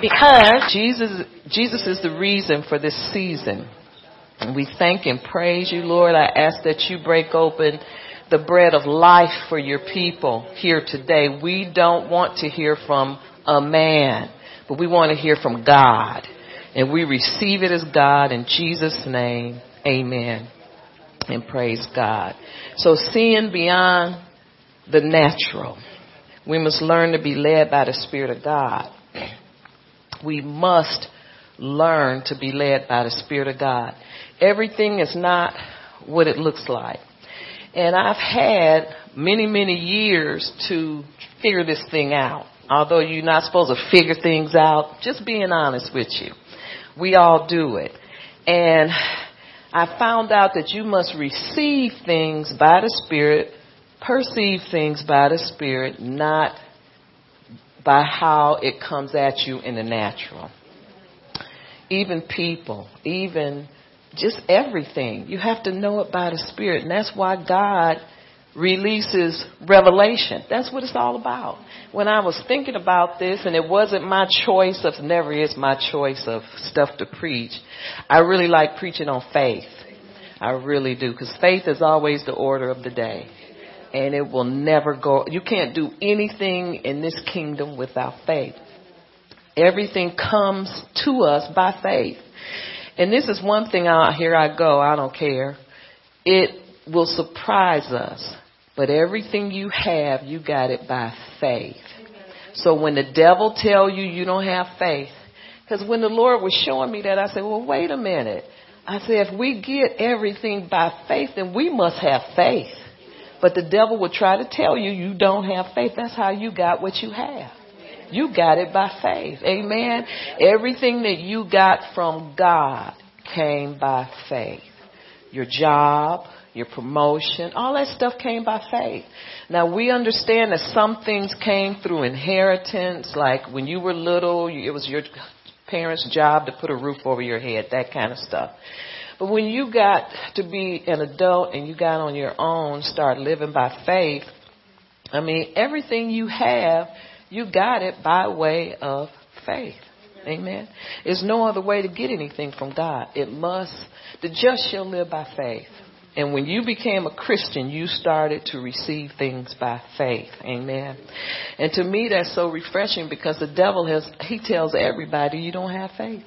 Because Jesus, Jesus is the reason for this season. And we thank and praise you, Lord. I ask that you break open the bread of life for your people here today. We don't want to hear from a man, but we want to hear from God. And we receive it as God in Jesus' name. Amen. And praise God. So seeing beyond the natural, we must learn to be led by the Spirit of God. We must learn to be led by the Spirit of God. Everything is not what it looks like. And I've had many, many years to figure this thing out. Although you're not supposed to figure things out, just being honest with you. We all do it. And I found out that you must receive things by the Spirit, perceive things by the Spirit, not by how it comes at you in the natural. Even people, even just everything. You have to know it by the Spirit. And that's why God releases revelation. That's what it's all about. When I was thinking about this, and it wasn't my choice of, never is my choice of stuff to preach, I really like preaching on faith. I really do, because faith is always the order of the day. And it will never go, you can't do anything in this kingdom without faith. Everything comes to us by faith. And this is one thing out here I go, I don't care. It will surprise us. But everything you have, you got it by faith. So when the devil tell you you don't have faith, because when the Lord was showing me that, I said, well, wait a minute. I said, if we get everything by faith, then we must have faith. But the devil will try to tell you you don't have faith. That's how you got what you have. You got it by faith. Amen. Everything that you got from God came by faith. Your job, your promotion, all that stuff came by faith. Now we understand that some things came through inheritance, like when you were little, it was your parents' job to put a roof over your head, that kind of stuff. But when you got to be an adult and you got on your own, start living by faith, I mean, everything you have you got it by way of faith. Amen. There's no other way to get anything from God. It must, the just shall live by faith. And when you became a Christian, you started to receive things by faith. Amen. And to me, that's so refreshing because the devil has, he tells everybody you don't have faith.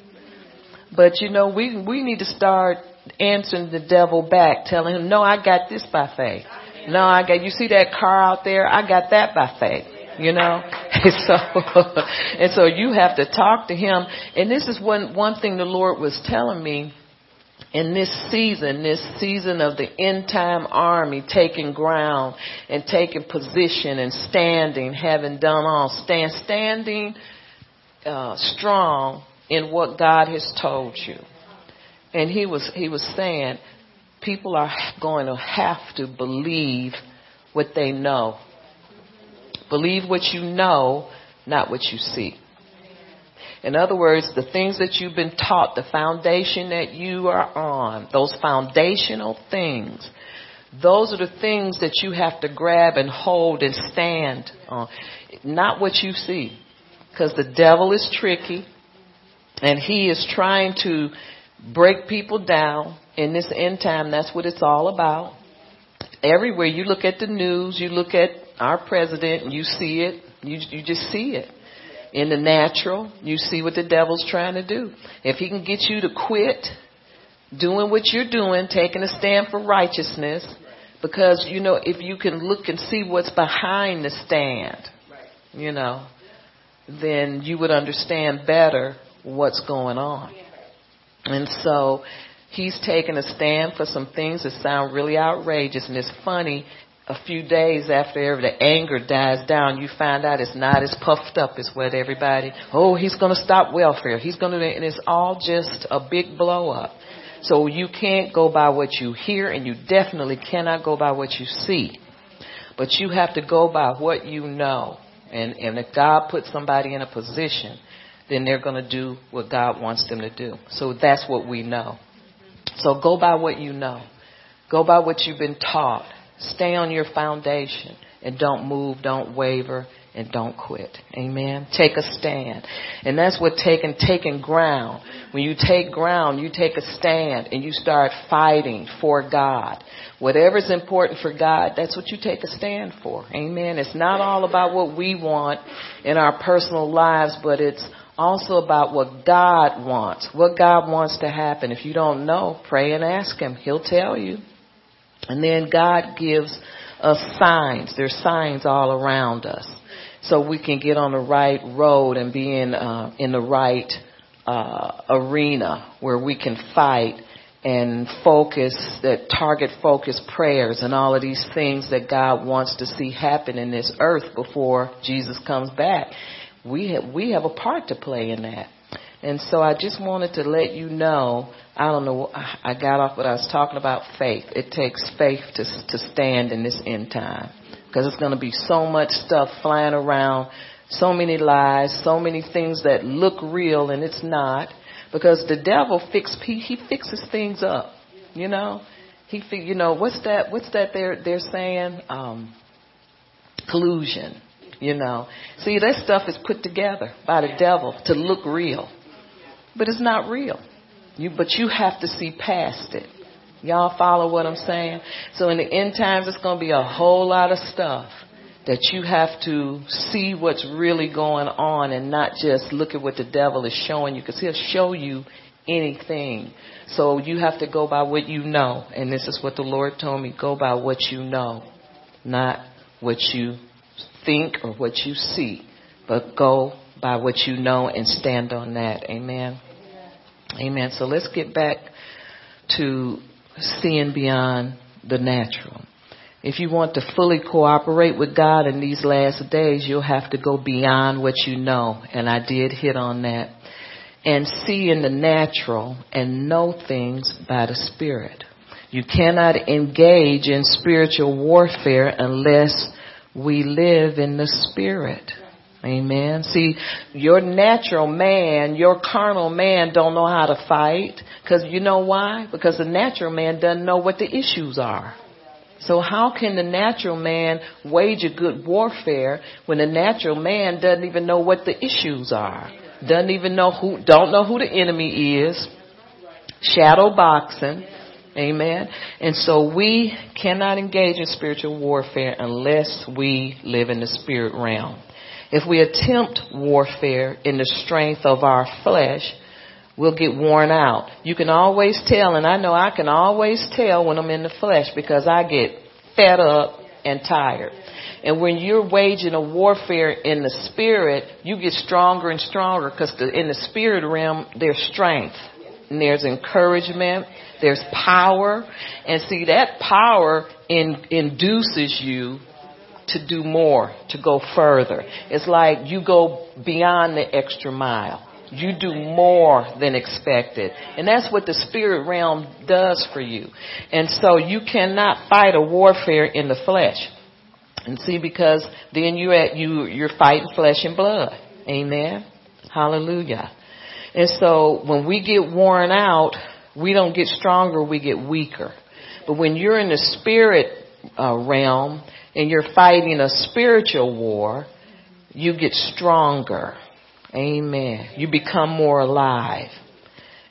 But you know, we, we need to start answering the devil back, telling him, no, I got this by faith. No, I got, you see that car out there? I got that by faith you know and so and so you have to talk to him and this is one one thing the lord was telling me in this season this season of the end time army taking ground and taking position and standing having done all stand standing uh, strong in what god has told you and he was he was saying people are going to have to believe what they know Believe what you know, not what you see. In other words, the things that you've been taught, the foundation that you are on, those foundational things, those are the things that you have to grab and hold and stand on. Not what you see. Because the devil is tricky and he is trying to break people down in this end time. That's what it's all about. Everywhere you look at the news, you look at our president, you see it, you, you just see it. In the natural, you see what the devil's trying to do. If he can get you to quit doing what you're doing, taking a stand for righteousness, because, you know, if you can look and see what's behind the stand, you know, then you would understand better what's going on. And so he's taking a stand for some things that sound really outrageous and it's funny a few days after the anger dies down, you find out it's not as puffed up as what everybody, oh, he's going to stop welfare. He's going to, and it's all just a big blow up. So you can't go by what you hear and you definitely cannot go by what you see. But you have to go by what you know. And, and if God puts somebody in a position, then they're going to do what God wants them to do. So that's what we know. So go by what you know. Go by what you've been taught. Stay on your foundation and don't move, don't waver, and don't quit. Amen. Take a stand. And that's what taking, taking ground. When you take ground, you take a stand and you start fighting for God. Whatever's important for God, that's what you take a stand for. Amen. It's not all about what we want in our personal lives, but it's also about what God wants, what God wants to happen. If you don't know, pray and ask Him. He'll tell you. And then God gives us signs. There's signs all around us. So we can get on the right road and be in, uh, in the right, uh, arena where we can fight and focus, that target focus prayers and all of these things that God wants to see happen in this earth before Jesus comes back. We have, we have a part to play in that. And so I just wanted to let you know, I don't know, I got off what I was talking about faith. It takes faith to, to stand in this end time. Because it's going to be so much stuff flying around, so many lies, so many things that look real and it's not. Because the devil fix, he, he fixes things up, you know. He, you know, what's that, what's that they're, they're saying? Um, collusion, you know. See, that stuff is put together by the devil to look real but it's not real. You, but you have to see past it. Y'all follow what I'm saying? So in the end times, it's going to be a whole lot of stuff that you have to see what's really going on and not just look at what the devil is showing you because he'll show you anything. So you have to go by what you know. And this is what the Lord told me. Go by what you know, not what you think or what you see, but go by what you know and stand on that. Amen. Amen. So let's get back to seeing beyond the natural. If you want to fully cooperate with God in these last days, you'll have to go beyond what you know. And I did hit on that. And see in the natural and know things by the Spirit. You cannot engage in spiritual warfare unless we live in the Spirit. Amen. See, your natural man, your carnal man don't know how to fight. Cause you know why? Because the natural man doesn't know what the issues are. So how can the natural man wage a good warfare when the natural man doesn't even know what the issues are? Doesn't even know who, don't know who the enemy is. Shadow boxing. Amen. And so we cannot engage in spiritual warfare unless we live in the spirit realm. If we attempt warfare in the strength of our flesh, we'll get worn out. You can always tell, and I know I can always tell when I'm in the flesh because I get fed up and tired. And when you're waging a warfare in the spirit, you get stronger and stronger because in the spirit realm, there's strength and there's encouragement, there's power. And see, that power in, induces you to do more, to go further. It's like you go beyond the extra mile. You do more than expected. And that's what the spirit realm does for you. And so you cannot fight a warfare in the flesh. And see, because then you're at you you're fighting flesh and blood. Amen. Hallelujah. And so when we get worn out, we don't get stronger, we get weaker. But when you're in the spirit uh, realm, and you're fighting a spiritual war, you get stronger. Amen. You become more alive.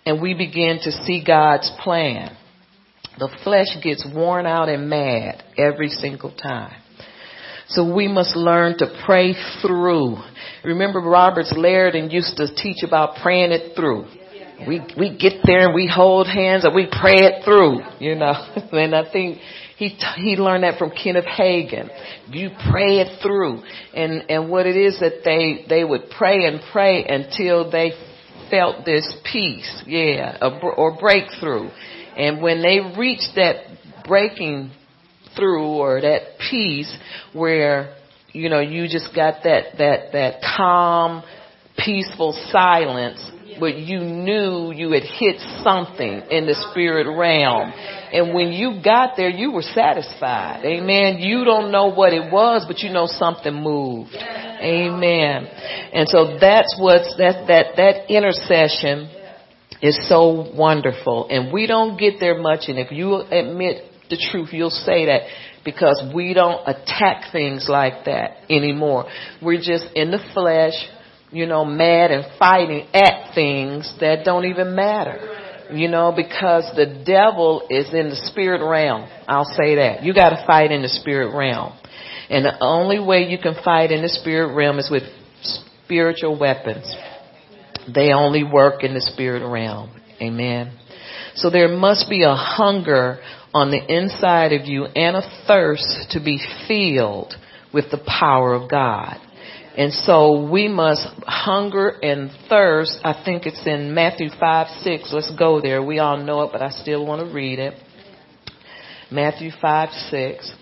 And we begin to see God's plan. The flesh gets worn out and mad every single time. So we must learn to pray through. Remember Roberts Liardon used to teach about praying it through. We we get there and we hold hands and we pray it through, you know. and I think he, he learned that from Kenneth Hagin. You pray it through. And, and what it is that they, they would pray and pray until they felt this peace, yeah, or breakthrough. And when they reached that breaking through or that peace where, you know, you just got that, that, that calm, peaceful silence, but you knew you had hit something in the spirit realm. And when you got there, you were satisfied. Amen. You don't know what it was, but you know something moved. Amen. And so that's what's, that, that, that intercession is so wonderful. And we don't get there much. And if you admit the truth, you'll say that because we don't attack things like that anymore. We're just in the flesh, you know, mad and fighting at things that don't even matter. You know, because the devil is in the spirit realm. I'll say that. You gotta fight in the spirit realm. And the only way you can fight in the spirit realm is with spiritual weapons. They only work in the spirit realm. Amen. So there must be a hunger on the inside of you and a thirst to be filled with the power of God. And so we must hunger and thirst. I think it's in Matthew 5, 6. Let's go there. We all know it, but I still want to read it. Matthew 5, 6.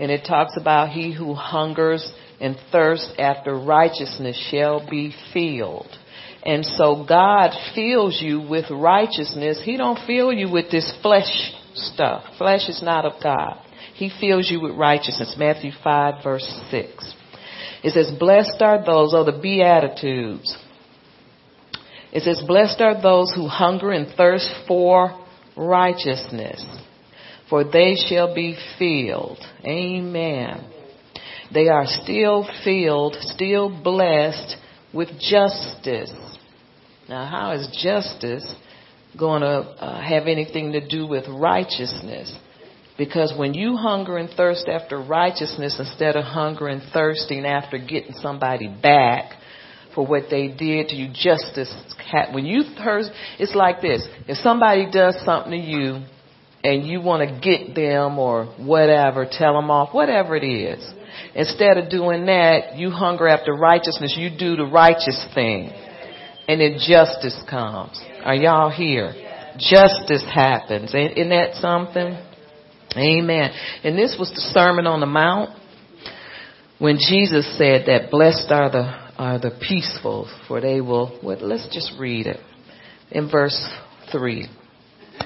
And it talks about he who hungers and thirsts after righteousness shall be filled. And so God fills you with righteousness. He don't fill you with this flesh stuff. Flesh is not of God. He fills you with righteousness. Matthew 5 verse 6. It says, blessed are those, oh, the Beatitudes. It says, blessed are those who hunger and thirst for righteousness, for they shall be filled. Amen. They are still filled, still blessed with justice. Now, how is justice going to uh, have anything to do with righteousness? Because when you hunger and thirst after righteousness instead of hunger and thirsting after getting somebody back for what they did to you, justice, when you thirst, it's like this. If somebody does something to you and you want to get them or whatever, tell them off, whatever it is. Instead of doing that, you hunger after righteousness, you do the righteous thing and then justice comes. Are y'all here? Justice happens. Isn't that something? Amen. And this was the Sermon on the Mount when Jesus said that blessed are the are the peaceful, for they will. Let's just read it in verse three.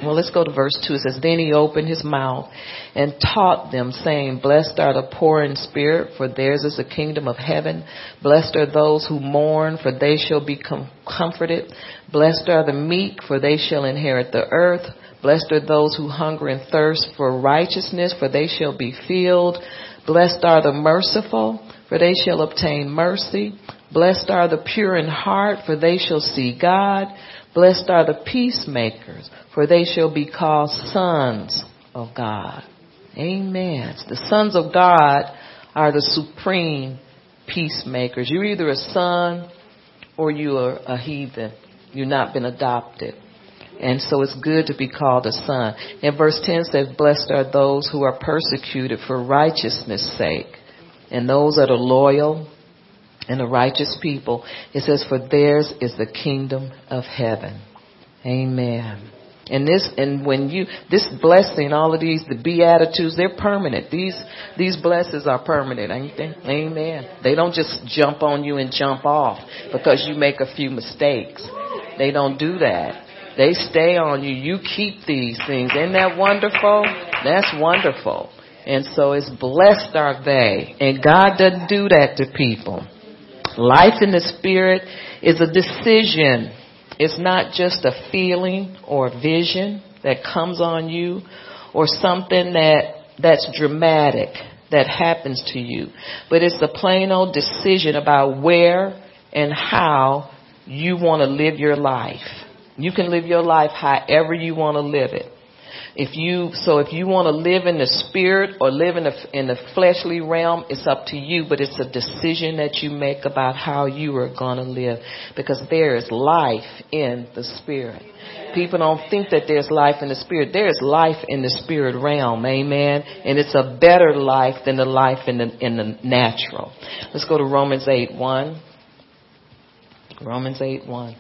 Well, let's go to verse 2. It says, Then he opened his mouth and taught them, saying, Blessed are the poor in spirit, for theirs is the kingdom of heaven. Blessed are those who mourn, for they shall be com- comforted. Blessed are the meek, for they shall inherit the earth. Blessed are those who hunger and thirst for righteousness, for they shall be filled. Blessed are the merciful, for they shall obtain mercy. Blessed are the pure in heart, for they shall see God. Blessed are the peacemakers, for they shall be called sons of God. Amen. The sons of God are the supreme peacemakers. You're either a son or you are a heathen. You've not been adopted. And so it's good to be called a son. And verse 10 says, Blessed are those who are persecuted for righteousness' sake. And those that are loyal and the righteous people. It says, for theirs is the kingdom of heaven. Amen. And this, and when you, this blessing, all of these, the beatitudes, they're permanent. These, these blessings are permanent, ain't they? Amen. They don't just jump on you and jump off because you make a few mistakes. They don't do that. They stay on you. You keep these things. Isn't that wonderful? That's wonderful. And so it's blessed are they. And God doesn't do that to people. Life in the Spirit is a decision. It's not just a feeling or a vision that comes on you or something that, that's dramatic that happens to you. But it's a plain old decision about where and how you want to live your life. You can live your life however you want to live it. If you, so if you want to live in the spirit or live in the, in the fleshly realm, it's up to you, but it's a decision that you make about how you are going to live because there is life in the spirit. People don't think that there's life in the spirit. There is life in the spirit realm. Amen. And it's a better life than the life in the, in the natural. Let's go to Romans 8 1. Romans 8 1.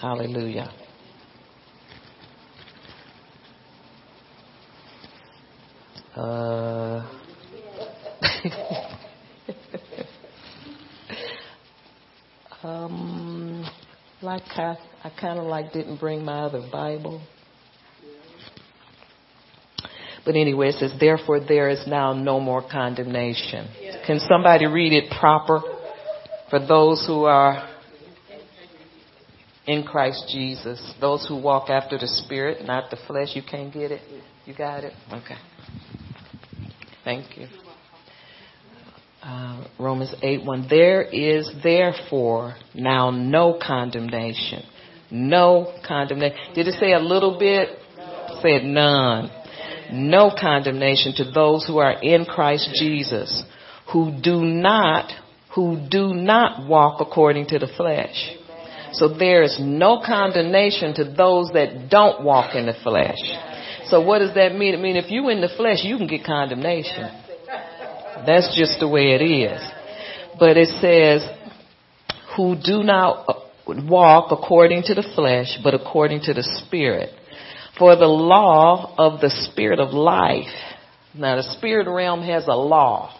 Hallelujah. Uh, um, like I, I kind of like didn't bring my other Bible. But anyway, it says, therefore there is now no more condemnation. Can somebody read it proper for those who are in Christ Jesus, those who walk after the Spirit, not the flesh? You can't get it? You got it? Okay. Thank you. Uh, Romans 8 1. There is therefore now no condemnation. No condemnation. Did it say a little bit? Said none. No condemnation to those who are in Christ Jesus, who do not, who do not walk according to the flesh. So there is no condemnation to those that don't walk in the flesh. So what does that mean? I mean, if you in the flesh, you can get condemnation. That's just the way it is. But it says, who do not walk according to the flesh, but according to the Spirit. For the law of the Spirit of life. Now the spirit realm has a law.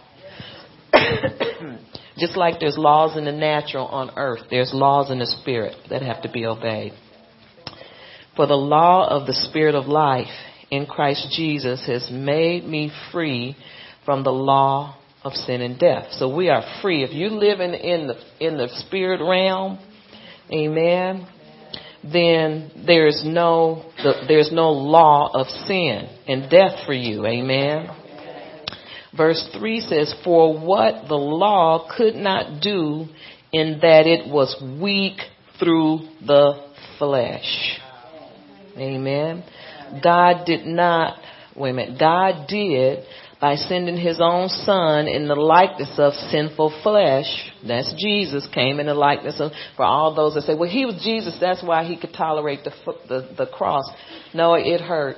Just like there's laws in the natural on earth, there's laws in the spirit that have to be obeyed. For the law of the Spirit of life in Christ Jesus has made me free from the law of sin and death. So we are free. If you live in, in the in the spirit realm, amen, then there's no there's no law of sin and death for you, amen. Verse 3 says, For what the law could not do in that it was weak through the flesh. Amen. God did not, wait a minute, God did by sending his own son in the likeness of sinful flesh. That's Jesus came in the likeness of, for all those that say, well, he was Jesus. That's why he could tolerate the, the, the cross. No, it hurt.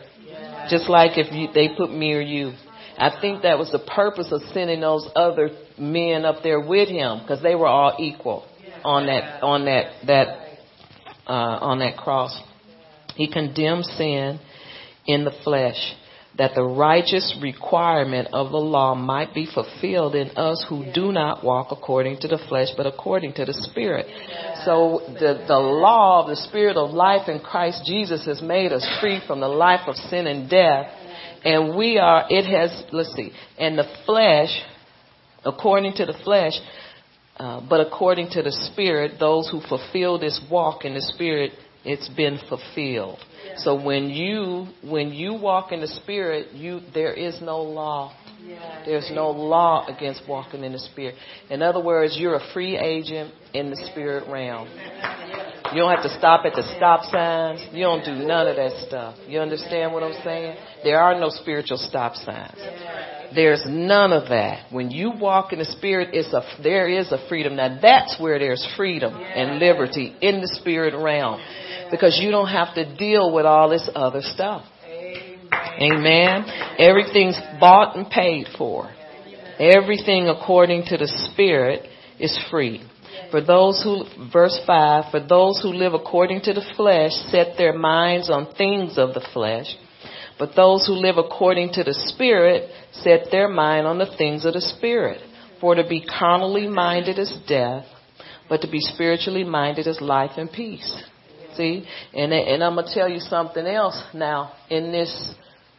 Just like if you, they put me or you. I think that was the purpose of sending those other men up there with him because they were all equal on that, on that, that, uh, on that cross. He condemned sin in the flesh that the righteous requirement of the law might be fulfilled in us who do not walk according to the flesh, but according to the Spirit. So the, the law of the Spirit of life in Christ Jesus has made us free from the life of sin and death. And we are, it has, let's see, and the flesh, according to the flesh, uh, but according to the Spirit, those who fulfill this walk in the Spirit, it's been fulfilled. So when you when you walk in the spirit, you there is no law. There's no law against walking in the spirit. In other words, you're a free agent in the spirit realm. You don't have to stop at the stop signs. You don't do none of that stuff. You understand what I'm saying? There are no spiritual stop signs. There's none of that. When you walk in the spirit, it's a, there is a freedom. Now that's where there's freedom and liberty in the spirit realm because you don't have to deal with all this other stuff. Amen. Everything's bought and paid for. Everything according to the Spirit is free. For those who, verse 5, for those who live according to the flesh set their minds on things of the flesh. But those who live according to the Spirit set their mind on the things of the Spirit. For to be carnally minded is death, but to be spiritually minded is life and peace. See, and and I'm gonna tell you something else now. In this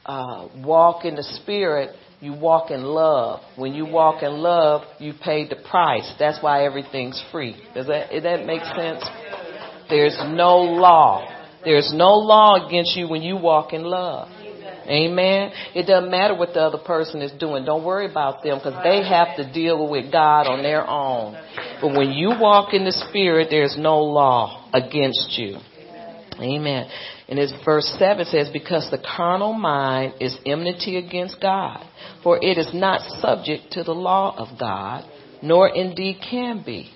uh, walk in the Spirit, you walk in love. When you walk in love, you pay the price. That's why everything's free. Does that does that make sense? There's no law. There's no law against you when you walk in love. Amen. It doesn't matter what the other person is doing. Don't worry about them because they have to deal with God on their own. But when you walk in the Spirit, there's no law against you. Amen. And as verse 7 says, because the carnal mind is enmity against God, for it is not subject to the law of God, nor indeed can be.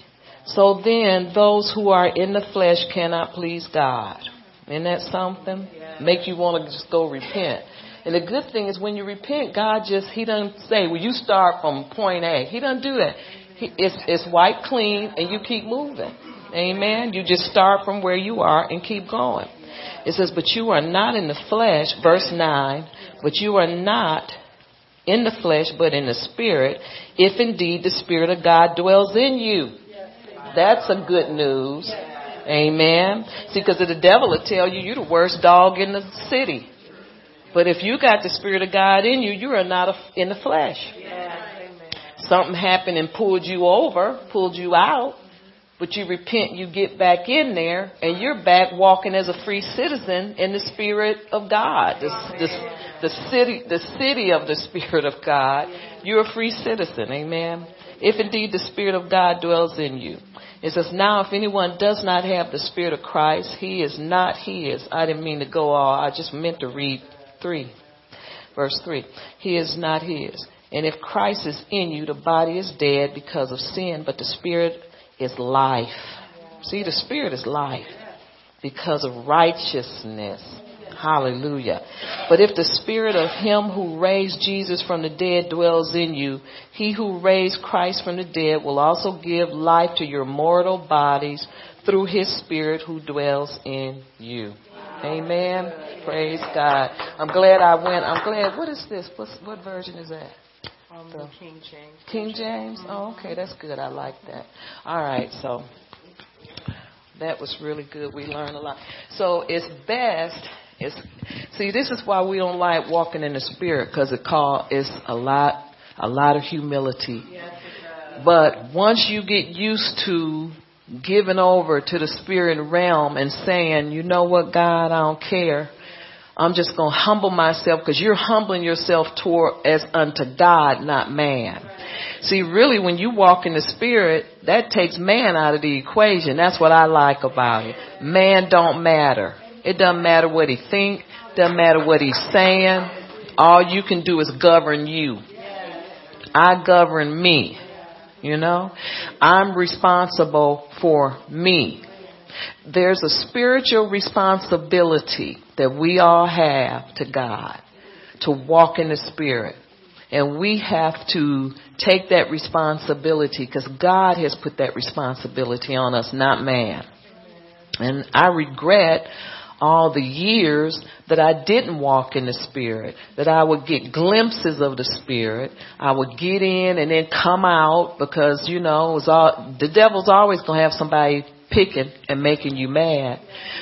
So then, those who are in the flesh cannot please God. Isn't that something? Make you want to just go repent. And the good thing is when you repent, God just, He doesn't say, well, you start from point A. He doesn't do that. He, it's, it's white clean and you keep moving. Amen. You just start from where you are and keep going. It says, but you are not in the flesh, verse 9, but you are not in the flesh, but in the spirit, if indeed the spirit of God dwells in you. That's some good news. Amen. See, because the devil will tell you you're the worst dog in the city. But if you got the spirit of God in you, you are not in the flesh. Something happened and pulled you over, pulled you out But you repent, you get back in there, and you're back walking as a free citizen in the Spirit of God. The, the, the city, the city of the Spirit of God. You're a free citizen. Amen. If indeed the Spirit of God dwells in you. It says, now if anyone does not have the Spirit of Christ, he is not his. I didn't mean to go all, I just meant to read three. Verse three. He is not his. And if Christ is in you, the body is dead because of sin, but the Spirit is life. See, the Spirit is life because of righteousness. Hallelujah. But if the Spirit of Him who raised Jesus from the dead dwells in you, He who raised Christ from the dead will also give life to your mortal bodies through His Spirit who dwells in you. Amen. Praise God. I'm glad I went. I'm glad. What is this? What's, what version is that? Um, the King James. King James? Oh, okay, that's good. I like that. All right, so that was really good. We learned a lot. So it's best. It's see. This is why we don't like walking in the spirit because it call it's a lot, a lot of humility. But once you get used to giving over to the spirit realm and saying, you know what, God, I don't care. I'm just going to humble myself because you're humbling yourself toward as unto God, not man. See, really, when you walk in the spirit, that takes man out of the equation. That's what I like about it. Man don't matter. It doesn't matter what he think. Doesn't matter what he's saying. All you can do is govern you. I govern me. You know, I'm responsible for me. There's a spiritual responsibility that we all have to God to walk in the Spirit. And we have to take that responsibility because God has put that responsibility on us, not man. And I regret all the years that I didn't walk in the Spirit, that I would get glimpses of the Spirit. I would get in and then come out because, you know, it was all, the devil's always going to have somebody picking and making you mad.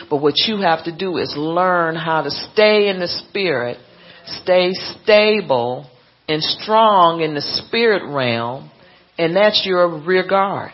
But what you have to do is learn how to stay in the spirit, stay stable and strong in the spirit realm, and that's your rear guard.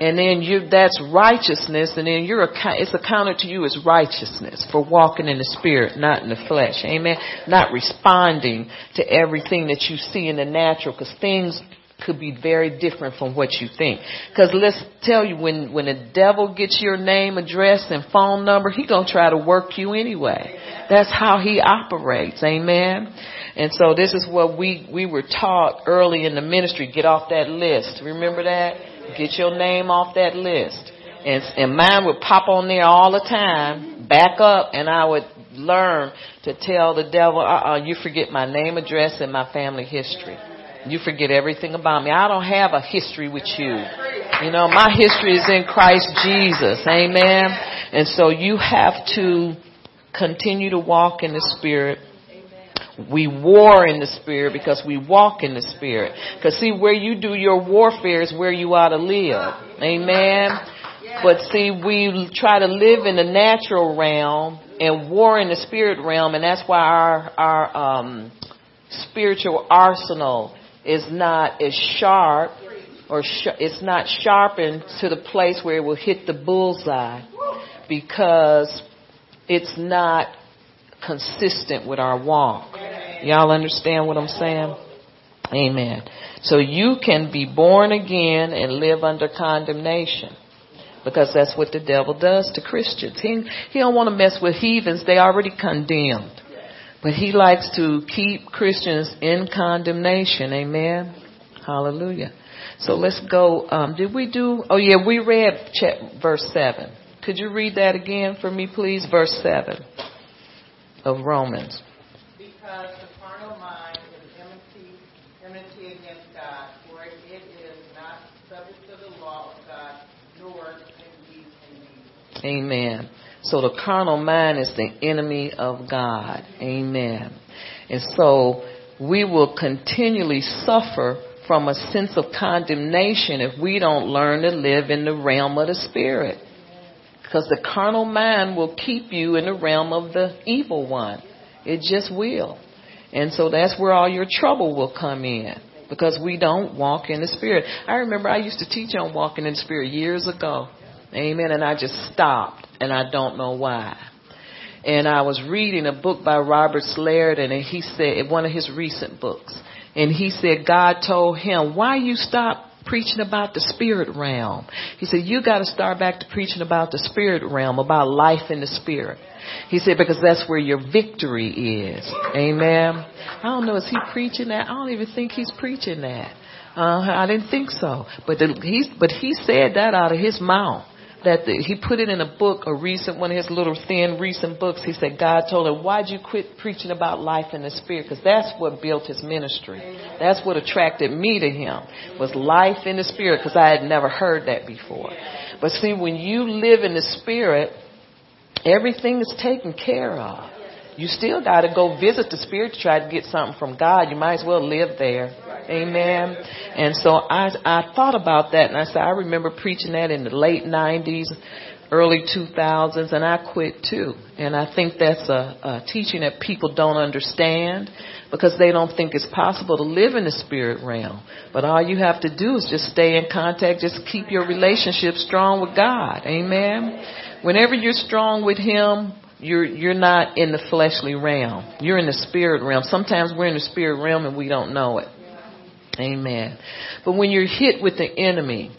And then you, that's righteousness, and then you're, it's accounted to you as righteousness for walking in the spirit, not in the flesh. Amen. Not responding to everything that you see in the natural, because things could be very different from what you think. Because let's tell you, when when the devil gets your name, address, and phone number, he gonna try to work you anyway. That's how he operates. Amen. And so this is what we we were taught early in the ministry. Get off that list. Remember that? Get your name off that list. And and mine would pop on there all the time. Back up, and I would learn to tell the devil, uh-uh, you forget my name, address, and my family history. You forget everything about me. I don't have a history with you. You know, my history is in Christ Jesus. Amen. And so you have to continue to walk in the Spirit. We war in the Spirit because we walk in the Spirit. Because see, where you do your warfare is where you ought to live. Amen. But see, we try to live in the natural realm and war in the spirit realm, and that's why our our um, spiritual arsenal is not as sharp or sh- it's not sharpened to the place where it will hit the bullseye because it's not consistent with our walk. Y'all understand what I'm saying? Amen. So you can be born again and live under condemnation. Because that's what the devil does to Christians. He, he don't want to mess with heathens. They already condemned. But he likes to keep Christians in condemnation. Amen. Hallelujah. So let's go. Um, did we do? Oh yeah, we read verse seven. Could you read that again for me, please? Verse seven of Romans. Because the carnal mind is enmity, enmity against God, for it is not subject to the law of God, nor can be. Amen. So the carnal mind is the enemy of God. Amen. And so we will continually suffer from a sense of condemnation if we don't learn to live in the realm of the spirit. Because the carnal mind will keep you in the realm of the evil one. It just will. And so that's where all your trouble will come in. because we don't walk in the Spirit. I remember I used to teach on walking in the Spirit years ago. Amen. And I just stopped and I don't know why. And I was reading a book by Robert Liardon and he said, one of his recent books, and he said God told him, why you stop preaching about the spirit realm? He said, you gotta start back to preaching about the spirit realm, about life in the spirit. He said, because that's where your victory is. Amen. I don't know, is he preaching that? I don't even think he's preaching that. Uh, I didn't think so. But the, but he said that out of his mouth that the, he put it in a book, a recent one of his little thin recent books. He said God told him, "Why'd you quit preaching about life in the spirit? Because that's what built his ministry. That's what attracted me to him was life in the spirit. Because I had never heard that before. But see, when you live in the spirit, everything is taken care of. You still got to go visit the spirit to try to get something from God. You might as well live there. Amen. And so I, I thought about that and I said, I remember preaching that in the late 90s, early 2000s, and I quit too. And I think that's a, a teaching that people don't understand because they don't think it's possible to live in the spirit realm. But all you have to do is just stay in contact, just keep your relationship strong with God. Amen. Whenever you're strong with Him, you're you're not in the fleshly realm. You're in the spirit realm. Sometimes we're in the spirit realm and we don't know it. Amen. But when you're hit with the enemy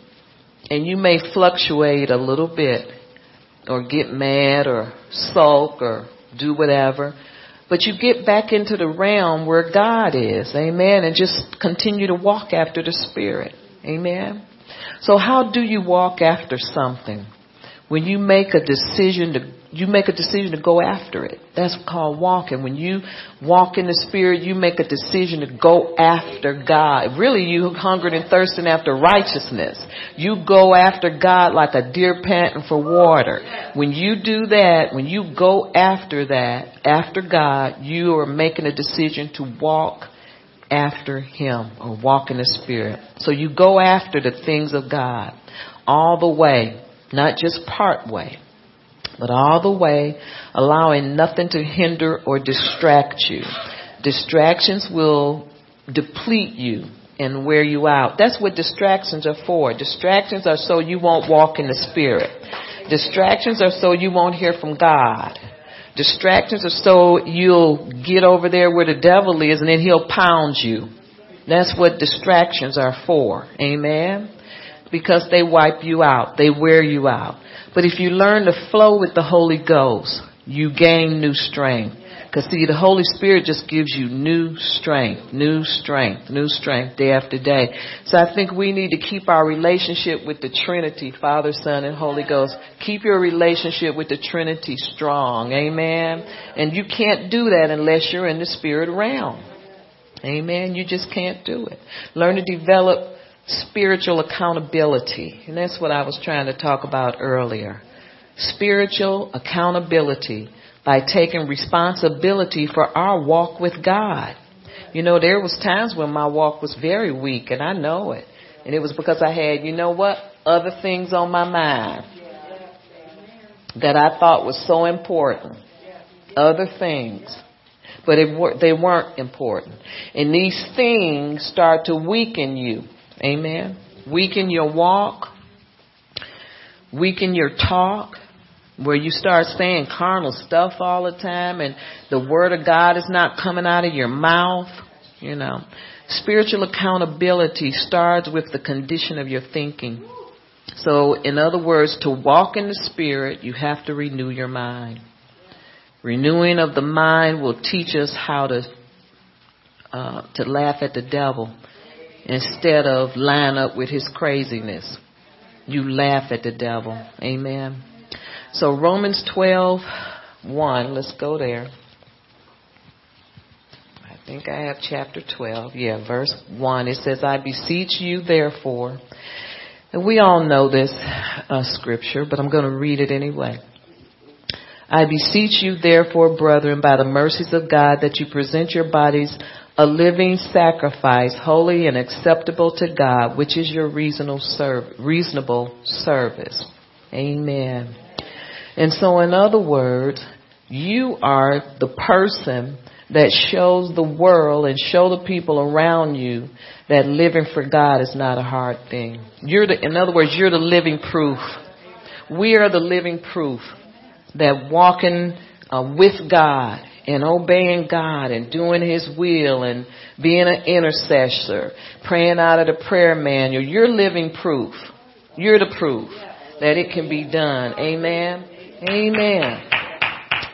and you may fluctuate a little bit or get mad or sulk or do whatever, but you get back into the realm where God is. Amen. And just continue to walk after the Spirit. Amen. So how do you walk after something? When you make a decision to you make a decision to go after it. That's called walking. When you walk in the spirit, you make a decision to go after God. Really, you hungered and thirsting after righteousness. You go after God like a deer panting for water. When you do that, when you go after that, after God, you are making a decision to walk after Him or walk in the Spirit. So you go after the things of God all the way, not just part way but all the way allowing nothing to hinder or distract you. Distractions will deplete you and wear you out. That's what distractions are for. Distractions are so you won't walk in the Spirit. Distractions are so you won't hear from God. Distractions are so you'll get over there where the devil is and then he'll pound you. That's what distractions are for. Amen? Because they wipe you out. They wear you out. But if you learn to flow with the Holy Ghost, you gain new strength. Because see, the Holy Spirit just gives you new strength, new strength, new strength day after day. So I think we need to keep our relationship with the Trinity, Father, Son, and Holy Ghost. Keep your relationship with the Trinity strong. Amen. And you can't do that unless you're in the spirit realm. Amen. You just can't do it. Learn to develop spiritual accountability. And that's what I was trying to talk about earlier. Spiritual accountability by taking responsibility for our walk with God. You know, there was times when my walk was very weak and I know it. And it was because I had, you know what, other things on my mind that I thought was so important. Other things. But it, they weren't important. And these things start to weaken you. Amen. Weaken your walk. Weaken your talk. Where you start saying carnal stuff all the time and the word of God is not coming out of your mouth. You know. Spiritual accountability starts with the condition of your thinking. So, in other words, to walk in the Spirit, you have to renew your mind. Renewing of the mind will teach us how to uh, to laugh at the devil instead of line up with his craziness. You laugh at the devil. Amen. So Romans 12, 1, let's go there. I think I have chapter 12. Yeah, verse 1. It says, I beseech you therefore. And we all know this uh, scripture, but I'm going to read it anyway. I beseech you therefore, brethren, by the mercies of God, that you present your bodies a living sacrifice, holy and acceptable to God, which is your reasonable, service. Amen. And so, in other words, you are the person that shows the world and show the people around you that living for God is not a hard thing. You're the, in other words, you're the living proof. We are the living proof that walking uh, with God and obeying God and doing His will and being an intercessor, praying out of the prayer manual, you're living proof. You're the proof that it can be done. Amen. Amen.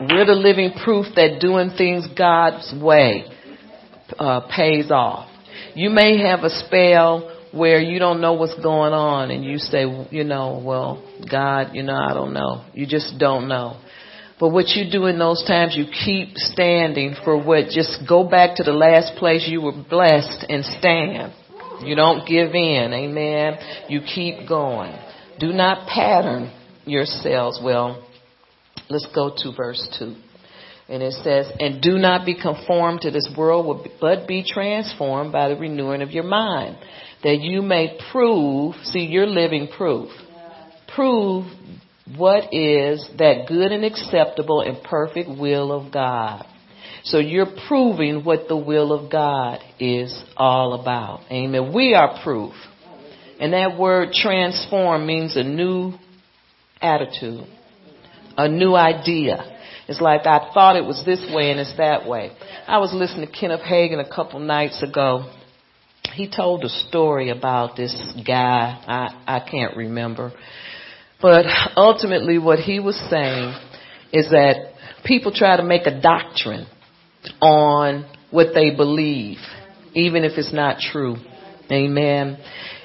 We're the living proof that doing things God's way uh, pays off. You may have a spell where you don't know what's going on and you say, you know, well, God, you know, I don't know. You just don't know. But what you do in those times, you keep standing for what, just go back to the last place you were blessed and stand. You don't give in. Amen. You keep going. Do not pattern yourselves. Well, let's go to verse 2. And it says, and do not be conformed to this world, but be transformed by the renewing of your mind, that you may prove, see, you're living proof, prove what is that good and acceptable and perfect will of God. So you're proving what the will of God is all about. Amen. We are proof. And that word transform means a new attitude, a new idea. It's like I thought it was this way and it's that way. I was listening to Kenneth Hagin a couple nights ago. He told a story about this guy. I, I can't remember. But ultimately what he was saying is that people try to make a doctrine on what they believe, even if it's not true. Amen.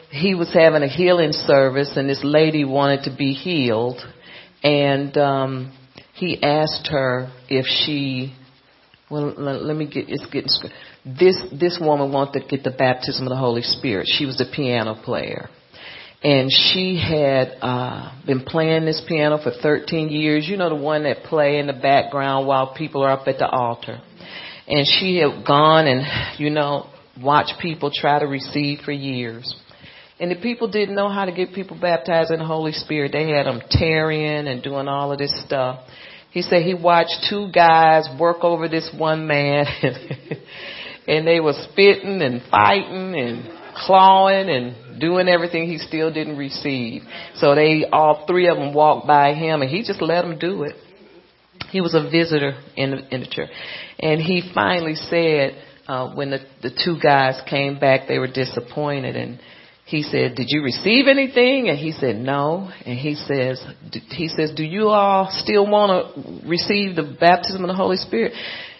He was having a healing service and this lady wanted to be healed. And um he asked her if she well let, me get it's getting this this woman wanted to get the baptism of the holy spirit. She was a piano player and she had uh been playing this piano for 13 years you know the one that play in the background while people are up at the altar and she had gone and you know watched people try to receive for years and the people didn't know how to get people baptized in the Holy Spirit. They had them tarrying and doing all of this stuff. He said he watched two guys work over this one man and they were spitting and fighting and clawing and doing everything he still didn't receive. So they, all three of them walked by him and he just let them do it. He was a visitor in the, in the church. And he finally said, uh, when the, the two guys came back, they were disappointed and he said, did you receive anything? And he said, no. And he says, he says, do you all still want to receive the baptism of the Holy Spirit?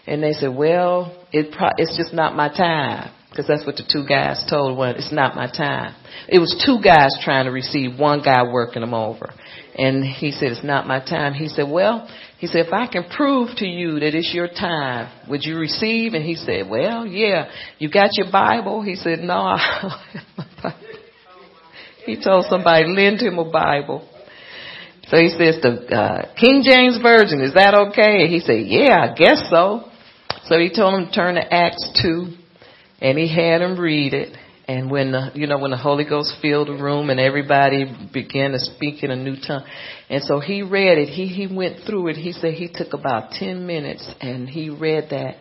And they said, well, it pro- it's just not my time. Because that's what the two guys told one. It's not my time. It was two guys trying to receive, one guy working them over. And he said, it's not my time. He said, well, he said, if I can prove to you that it's your time, would you receive? And he said, well, yeah. You got your Bible? He said, no. he told somebody, lend him a Bible. So he says, the uh, King James Version, is that okay? And he said, yeah, I guess so. So he told him to turn to Acts 2 and he had him read it. And when the, you know, when the Holy Ghost filled the room and everybody began to speak in a new tongue. And so he read it. He, he went through it. He said he took about 10 minutes and he read that.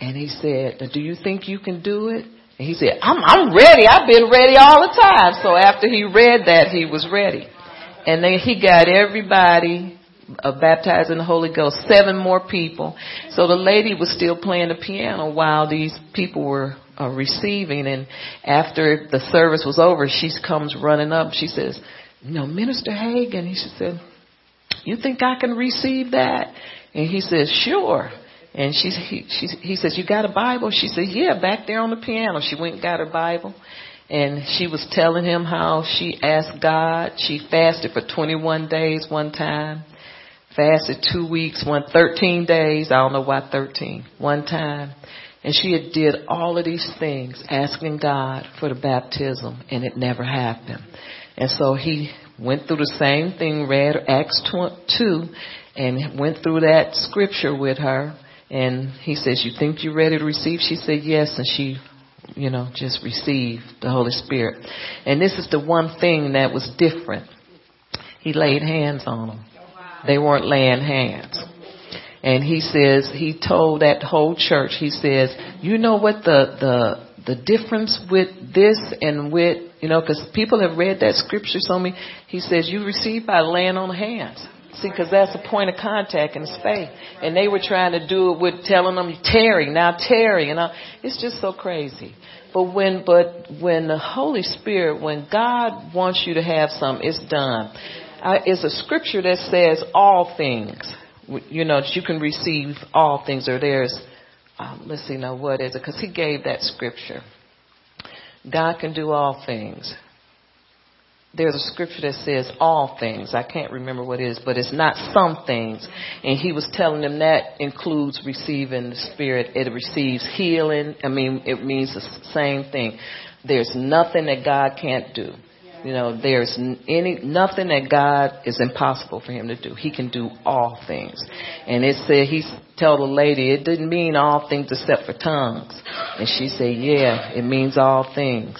And he said, do you think you can do it? And he said, I'm, I'm ready. I've been ready all the time. So after he read that, he was ready. And then he got everybody uh, baptized in the Holy Ghost, seven more people. So the lady was still playing the piano while these people were uh, receiving. And after the service was over, she comes running up. She says, you know, Minister Hagin, he said, you think I can receive that? And he says, sure. And she, he, she, he says, you got a Bible? She said, yeah, back there on the piano. She went and got her Bible. And she was telling him how she asked God. She fasted for 21 days one time. Fasted two weeks, one 13 days. I don't know why 13. One time. And she had did all of these things, asking God for the baptism, and it never happened. And so he went through the same thing, read Acts 2, and went through that scripture with her. And he says, you think you're ready to receive? She said, yes. And she, you know, just received the Holy Spirit. And this is the one thing that was different. He laid hands on them. They weren't laying hands. And he says, he told that whole church, he says, you know what the, the, the difference with this and with, you know, cause people have read that scripture so many, he says, you receive by laying on hands. See, because that's a point of contact in faith. And they were trying to do it with telling them, tarry, now tarry. And I, it's just so crazy. But when, but when the Holy Spirit, when God wants you to have something, it's done. Uh, it's a scripture that says all things. You know, that you can receive all things. Or there's, um, let's see now, what is it? Because He gave that scripture. God can do all things there's a scripture that says all things. I can't remember what it is, but it's not some things. And he was telling them that includes receiving the Spirit. It receives healing. I mean, it means the same thing. There's nothing that God can't do. You know, there's any nothing that God is impossible for Him to do. He can do all things. And it said he told the lady it didn't mean all things except for tongues. And she said, Yeah, it means all things.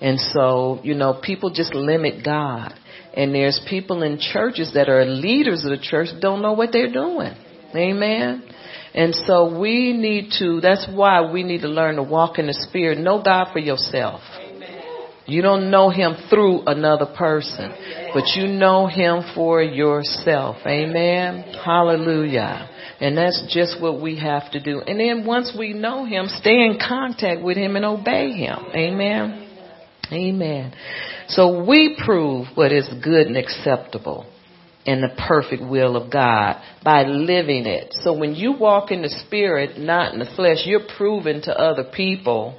And so, you know, people just limit God. And there's people in churches that are leaders of the church don't know what they're doing. Amen. And so we need to, that's why we need to learn to walk in the Spirit. Know God for yourself. You don't know Him through another person, but you know Him for yourself. Amen. Hallelujah. And that's just what we have to do. And then once we know Him, stay in contact with Him and obey Him. Amen. Amen. So we prove what is good and acceptable in the perfect will of God by living it. So when you walk in the spirit, not in the flesh, you're proving to other people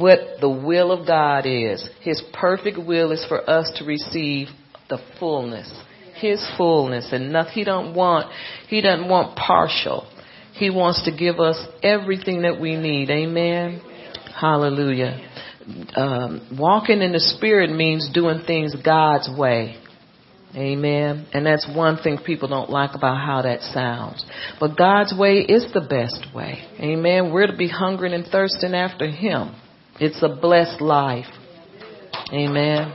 what the will of God is. His perfect will is for us to receive the fullness. His fullness and nothing he don't want he doesn't want partial. He wants to give us everything that we need. Amen. Hallelujah um, walking in the Spirit means doing things God's way. Amen. And that's one thing people don't like about how that sounds. But God's way is the best way. Amen. We're to be hungering and thirsting after Him. It's a blessed life. Amen.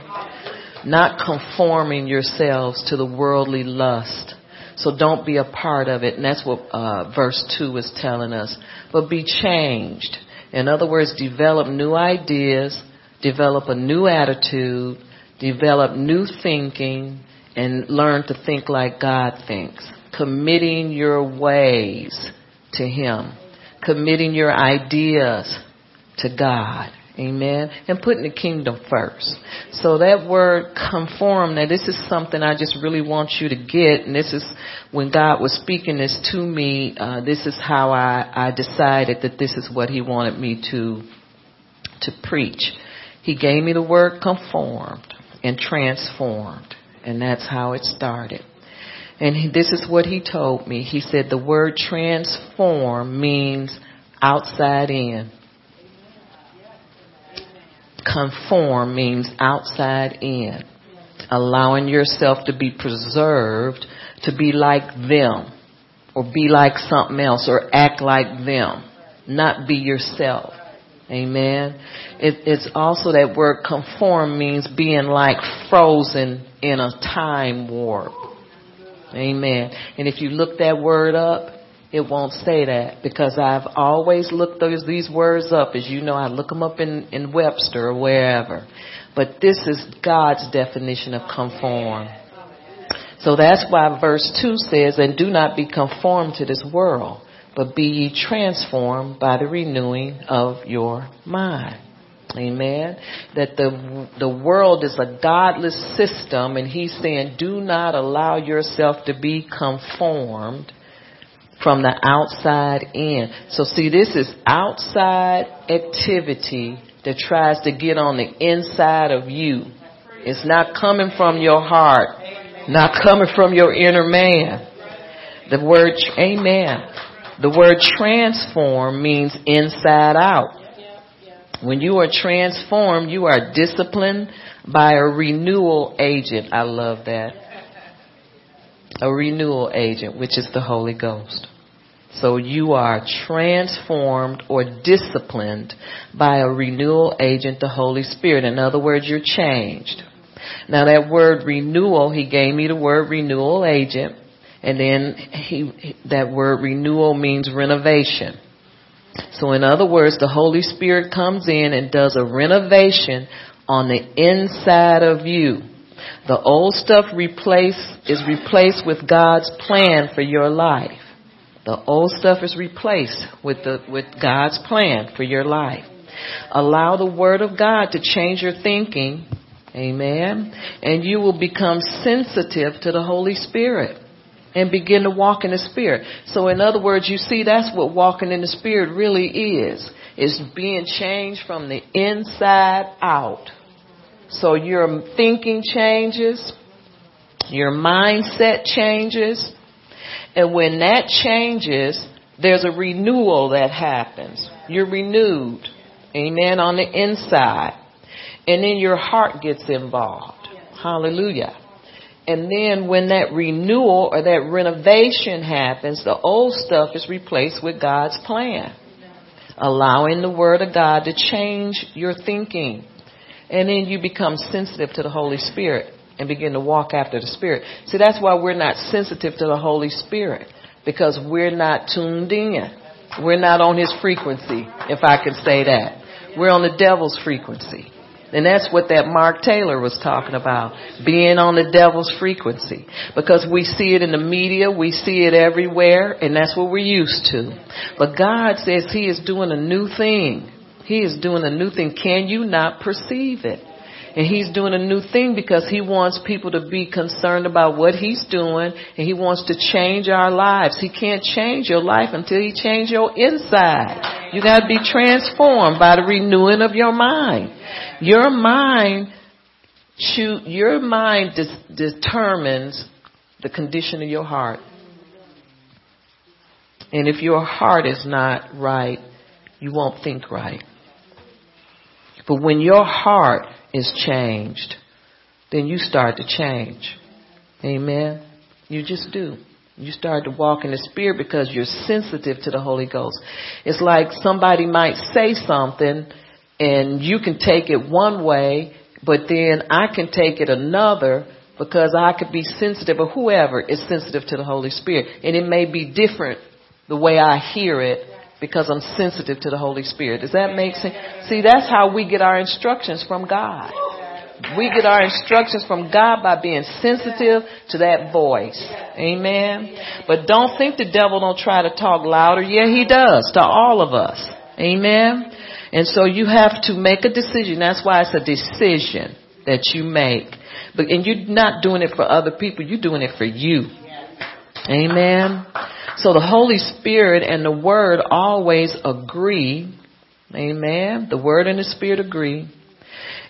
Not conforming yourselves to the worldly lust. So don't be a part of it. And that's what uh, verse 2 is telling us. But be changed in other words, develop new ideas, develop a new attitude, develop new thinking, and learn to think like God thinks. Committing your ways to Him. Committing your ideas to God. Amen. And putting the kingdom first. So that word conform, now this is something I just really want you to get. And this is when God was speaking this to me, uh, this is how I, I decided that this is what he wanted me to, to preach. He gave me the word conformed and transformed. And that's how it started. And he, this is what he told me. He said the word transform means outside in. Conform means outside in. Allowing yourself to be preserved to be like them or be like something else or act like them. Not be yourself. Amen. It, it's also that word conform means being like frozen in a time warp. Amen. And if you look that word up, it won't say that because I've always looked those these words up. As you know, I look them up in, in Webster or wherever. But this is God's definition of conform. So that's why verse 2 says, And do not be conformed to this world, but be ye transformed by the renewing of your mind. Amen. That the the world is a godless system and he's saying do not allow yourself to be conformed from the outside in. So see, this is outside activity that tries to get on the inside of you. It's not coming from your heart, not coming from your inner man. The word, amen. The word transform means inside out. When you are transformed, you are disciplined by a renewal agent. I love that. A renewal agent, which is the Holy Ghost. So you are transformed or disciplined by a renewal agent, the Holy Spirit. In other words, you're changed. Now that word renewal, he gave me the word renewal agent. And then he, that word renewal means renovation. So in other words, the Holy Spirit comes in and does a renovation on the inside of you. The old stuff replace, is replaced with God's plan for your life. The old stuff is replaced with the, with God's plan for your life. Allow the Word of God to change your thinking. Amen. And you will become sensitive to the Holy Spirit and begin to walk in the Spirit. So in other words, you see that's what walking in the Spirit really is. Is being changed from the inside out. So your thinking changes, your mindset changes, and when that changes, there's a renewal that happens. You're renewed. Amen. On the inside. And then your heart gets involved. Hallelujah. And then when that renewal or that renovation happens, the old stuff is replaced with God's plan. Allowing the Word of God to change your thinking. And then you become sensitive to the Holy Spirit and begin to walk after the Spirit. See, that's why we're not sensitive to the Holy Spirit. Because we're not tuned in. We're not on His frequency, if I can say that. We're on the devil's frequency. And that's what that Mark Taylor was talking about. Being on the devil's frequency. Because we see it in the media, we see it everywhere, and that's what we're used to. But God says He is doing a new thing. He is doing a new thing. Can you not perceive it? And he's doing a new thing because he wants people to be concerned about what he's doing and he wants to change our lives. He can't change your life until he changes your inside. You gotta be transformed by the renewing of your mind. Your mind, your mind determines the condition of your heart. And if your heart is not right, you won't think right. But when your heart is changed, then you start to change. Amen. You just do. You start to walk in the Spirit because you're sensitive to the Holy Ghost. It's like somebody might say something and you can take it one way, but then I can take it another because I could be sensitive or whoever is sensitive to the Holy Spirit. And it may be different the way I hear it because I'm sensitive to the Holy Spirit. Does that make sense? See, that's how we get our instructions from God. We get our instructions from God by being sensitive to that voice. Amen. But don't think the devil don't try to talk louder. Yeah, he does to all of us. Amen. And so you have to make a decision. That's why it's a decision that you make. But and you're not doing it for other people. You're doing it for you. Amen. So the Holy Spirit and the Word always agree. Amen. The Word and the Spirit agree.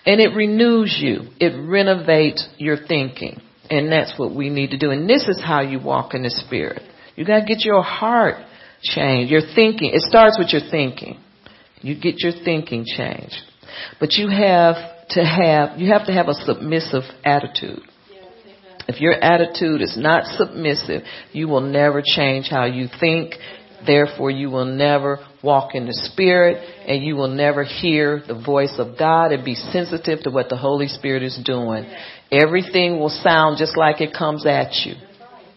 And it renews you. It renovates your thinking. And that's what we need to do. And this is how you walk in the Spirit. You gotta get your heart changed. Your thinking. It starts with your thinking. You get your thinking changed. But you have to have, you have to have a submissive attitude. If your attitude is not submissive, you will never change how you think. Therefore, you will never walk in the Spirit and you will never hear the voice of God and be sensitive to what the Holy Spirit is doing. Everything will sound just like it comes at you.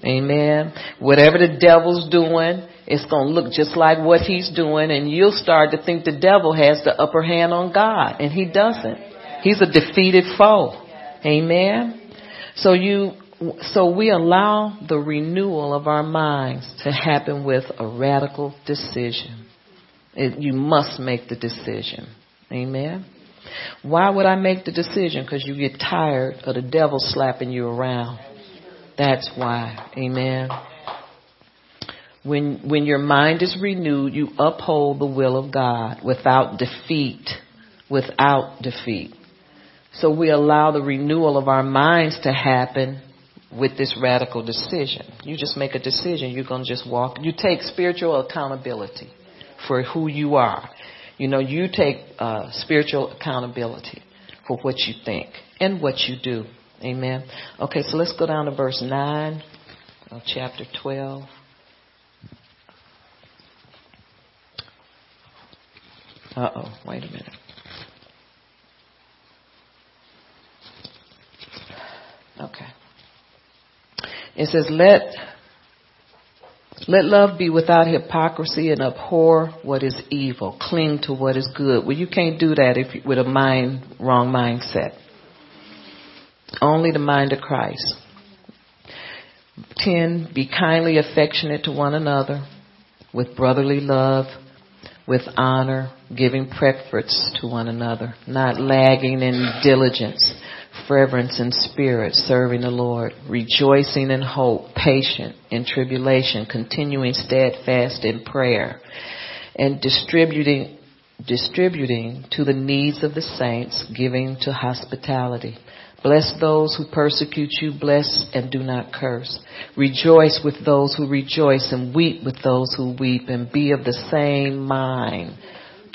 Amen. Whatever the devil's doing, it's going to look just like what he's doing and you'll start to think the devil has the upper hand on God and he doesn't. He's a defeated foe. Amen. So you so we allow the renewal of our minds to happen with a radical decision. It, you must make the decision. Amen. Why would I make the decision? Because you get tired of the devil slapping you around. That's why. Amen. When, when your mind is renewed, you uphold the will of God without defeat. Without defeat. So we allow the renewal of our minds to happen with this radical decision. You just make a decision. You're going to just walk. You take spiritual accountability for who you are. You know, you take uh, spiritual accountability for what you think and what you do. Amen. Okay, so let's go down to verse 9 of chapter 12. Uh oh, wait a minute. Okay. It says, let, Let love be without hypocrisy and abhor what is evil. Cling to what is good. Well, you can't do that if you, with a mind, wrong mindset. Only the mind of Christ. 10. Be kindly affectionate to one another with brotherly love, with honor, giving preference to one another, not lagging in diligence, fervence in spirit, serving the Lord, rejoicing in hope, patient in tribulation, continuing steadfast in prayer, and distributing distributing to the needs of the saints, giving to hospitality. Bless those who persecute you, bless and do not curse. Rejoice with those who rejoice and weep with those who weep and be of the same mind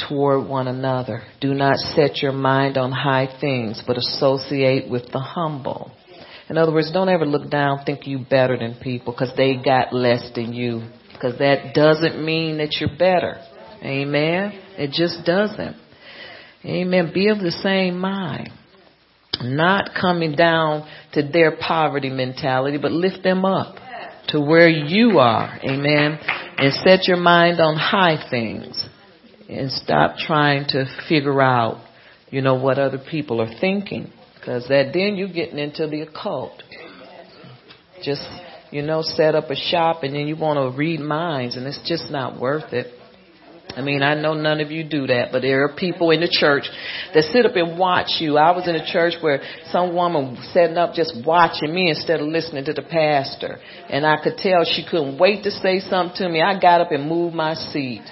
toward one another. Do not set your mind on high things, but associate with the humble. In other words, don't ever look down, think you better than people because they got less than you. Because that doesn't mean that you're better. Amen. It just doesn't. Amen. Be of the same mind not coming down to their poverty mentality, but lift them up to where you are. Amen. And set your mind on high things and stop trying to figure out, you know, what other people are thinking. Cause that then you're getting into the occult. Just, you know, set up a shop and then you want to read minds and it's just not worth it. I mean, I know none of you do that, but there are people in the church that sit up and watch you. I was in a church where some woman was setting up just watching me instead of listening to the pastor. And I could tell she couldn't wait to say something to me. I got up and moved my seat.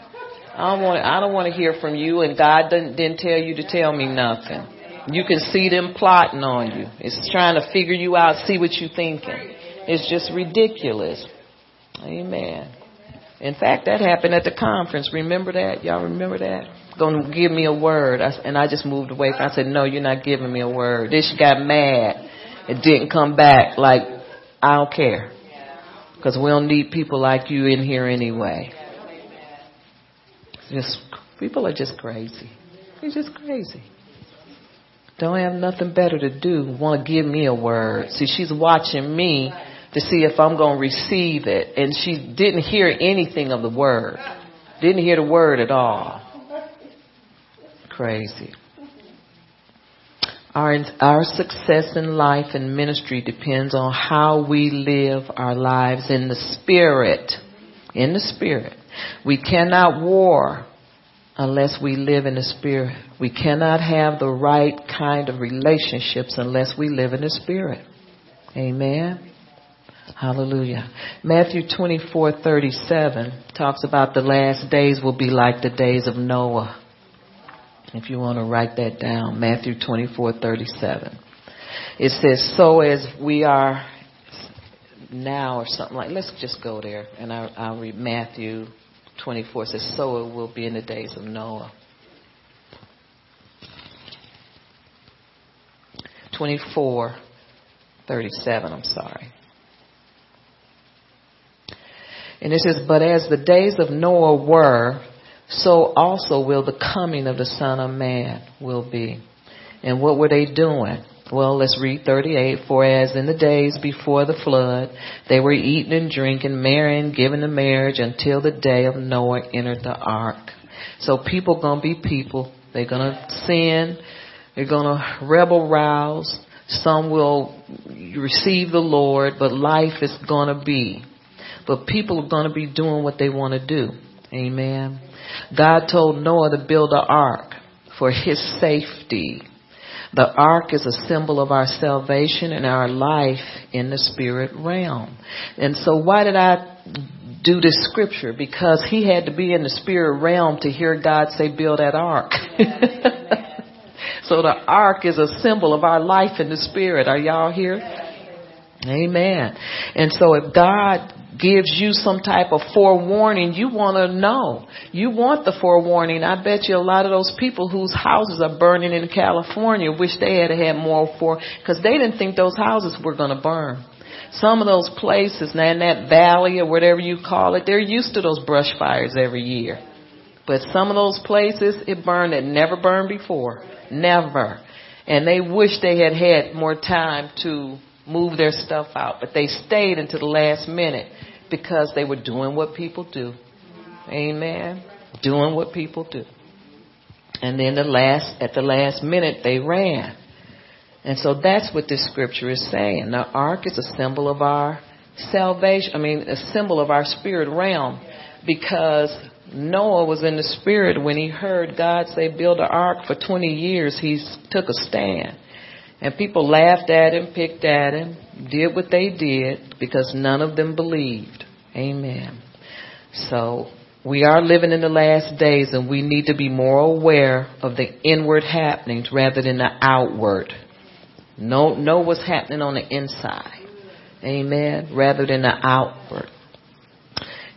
I don't want, I don't want to hear from you and God didn't, didn't tell you to tell me nothing. You can see them plotting on you. It's trying to figure you out, see what you're thinking. It's just ridiculous. Amen. In fact, that happened at the conference. Remember that? Y'all remember that? To give me a word. I, and I just moved away. I said, no, you're not giving me a word. Then she got mad. It didn't come back. Like, I don't care. Because we don't need people like you in here anyway. Just, people are just crazy. They're just crazy. Don't have nothing better to do. Want to give me a word. See, she's watching me to see if I'm going to receive it. And she didn't hear anything of the word. Didn't hear the word at all. Crazy. Our, our success in life and ministry depends on how we live our lives in the spirit. In the spirit. We cannot war unless we live in the spirit. We cannot have the right kind of relationships unless we live in the spirit. Amen. Hallelujah. Matthew 24:37 talks about the last days will be like the days of Noah. If you want to write that down, Matthew 24:37. It says, "So as we are now," or something like. Let's just go there, and I'll, I'll read Matthew 24. Says, "So it will be in the days of Noah." 24:37. I'm sorry. And it says, But as the days of Noah were, so also will the coming of the Son of Man will be. And what were they doing? Well, let's read 38. For as in the days before the flood, they were eating and drinking, marrying, giving in marriage until the day of Noah entered the ark. So people gonna be people. They're gonna sin. They're gonna rebel rouse. Some will receive the Lord, but life is gonna be but people are to be doing what they want to do. Amen. God told Noah to build an ark for his safety. The ark is a symbol of our salvation and our life in the spirit realm. And so why did I do this scripture? Because he had to be in the spirit realm to hear God say build that ark. so the ark is a symbol of our life in the spirit. Are y'all here? Amen. And so if God gives you some type of forewarning, you want to know. You want the forewarning. I bet you a lot of those people whose houses are burning in California wish they had had more for, because they didn't think those houses were going to burn. Some of those places, now in that valley or whatever you call it, they're used to those brush fires every year. But some of those places, it burned that never burned before. Never. And they wish they had had more time to move their stuff out, but they stayed until the last minute because they were doing what people do. Amen. Doing what people do. And then the last, at the last minute, they ran. And so that's what this scripture is saying. The ark is a symbol of our salvation. I mean, a symbol of our spirit realm because Noah was in the spirit when he heard God say, build an ark for 20 years. He took a stand. And people laughed at him, picked at him, did what they did because none of them believed. Amen. So we are living in the last days and we need to be more aware of the inward happenings rather than the outward. Know, know what's happening on the inside. Amen. Rather than the outward.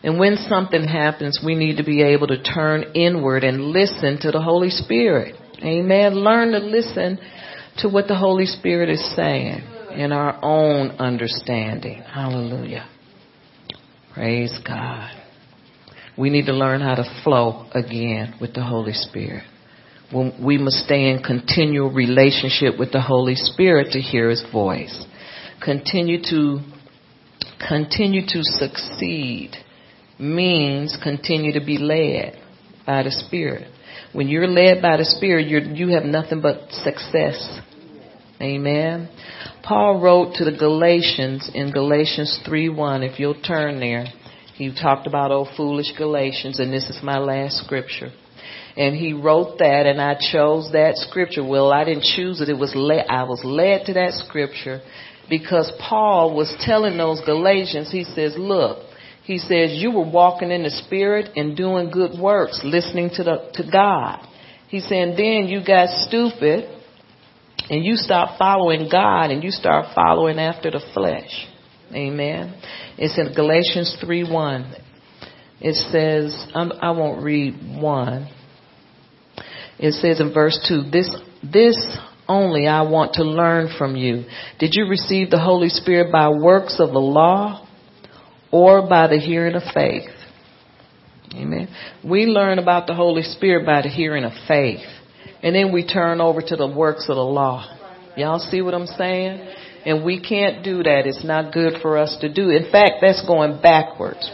And when something happens, we need to be able to turn inward and listen to the Holy Spirit. Amen. Learn to listen to what the Holy Spirit is saying in our own understanding. Hallelujah. Praise God. We need to learn how to flow again with the Holy Spirit. We must stay in continual relationship with the Holy Spirit to hear His voice. Continue to, continue to succeed means continue to be led by the Spirit. When you're led by the Spirit, you you have nothing but success. Amen. Paul wrote to the Galatians in Galatians 3:1. If you'll turn there, he talked about oh foolish Galatians, and this is my last scripture. And he wrote that, and I chose that scripture. Well, I didn't choose it; it was led. I was led to that scripture because Paul was telling those Galatians. He says, "Look, he says, you were walking in the spirit and doing good works, listening to the, to God. He said, then you got stupid and you stop following God and you start following after the flesh. Amen. It's in Galatians 3 1. It says, I'm, I will not read 1. It says in verse 2, this, this only I want to learn from you. Did you receive the Holy Spirit by works of the law or by the hearing of faith. Amen. We learn about the Holy Spirit by the hearing of faith. And then we turn over to the works of the law. Y'all see what I'm saying? And we can't do that. It's not good for us to do. In fact, that's going backwards.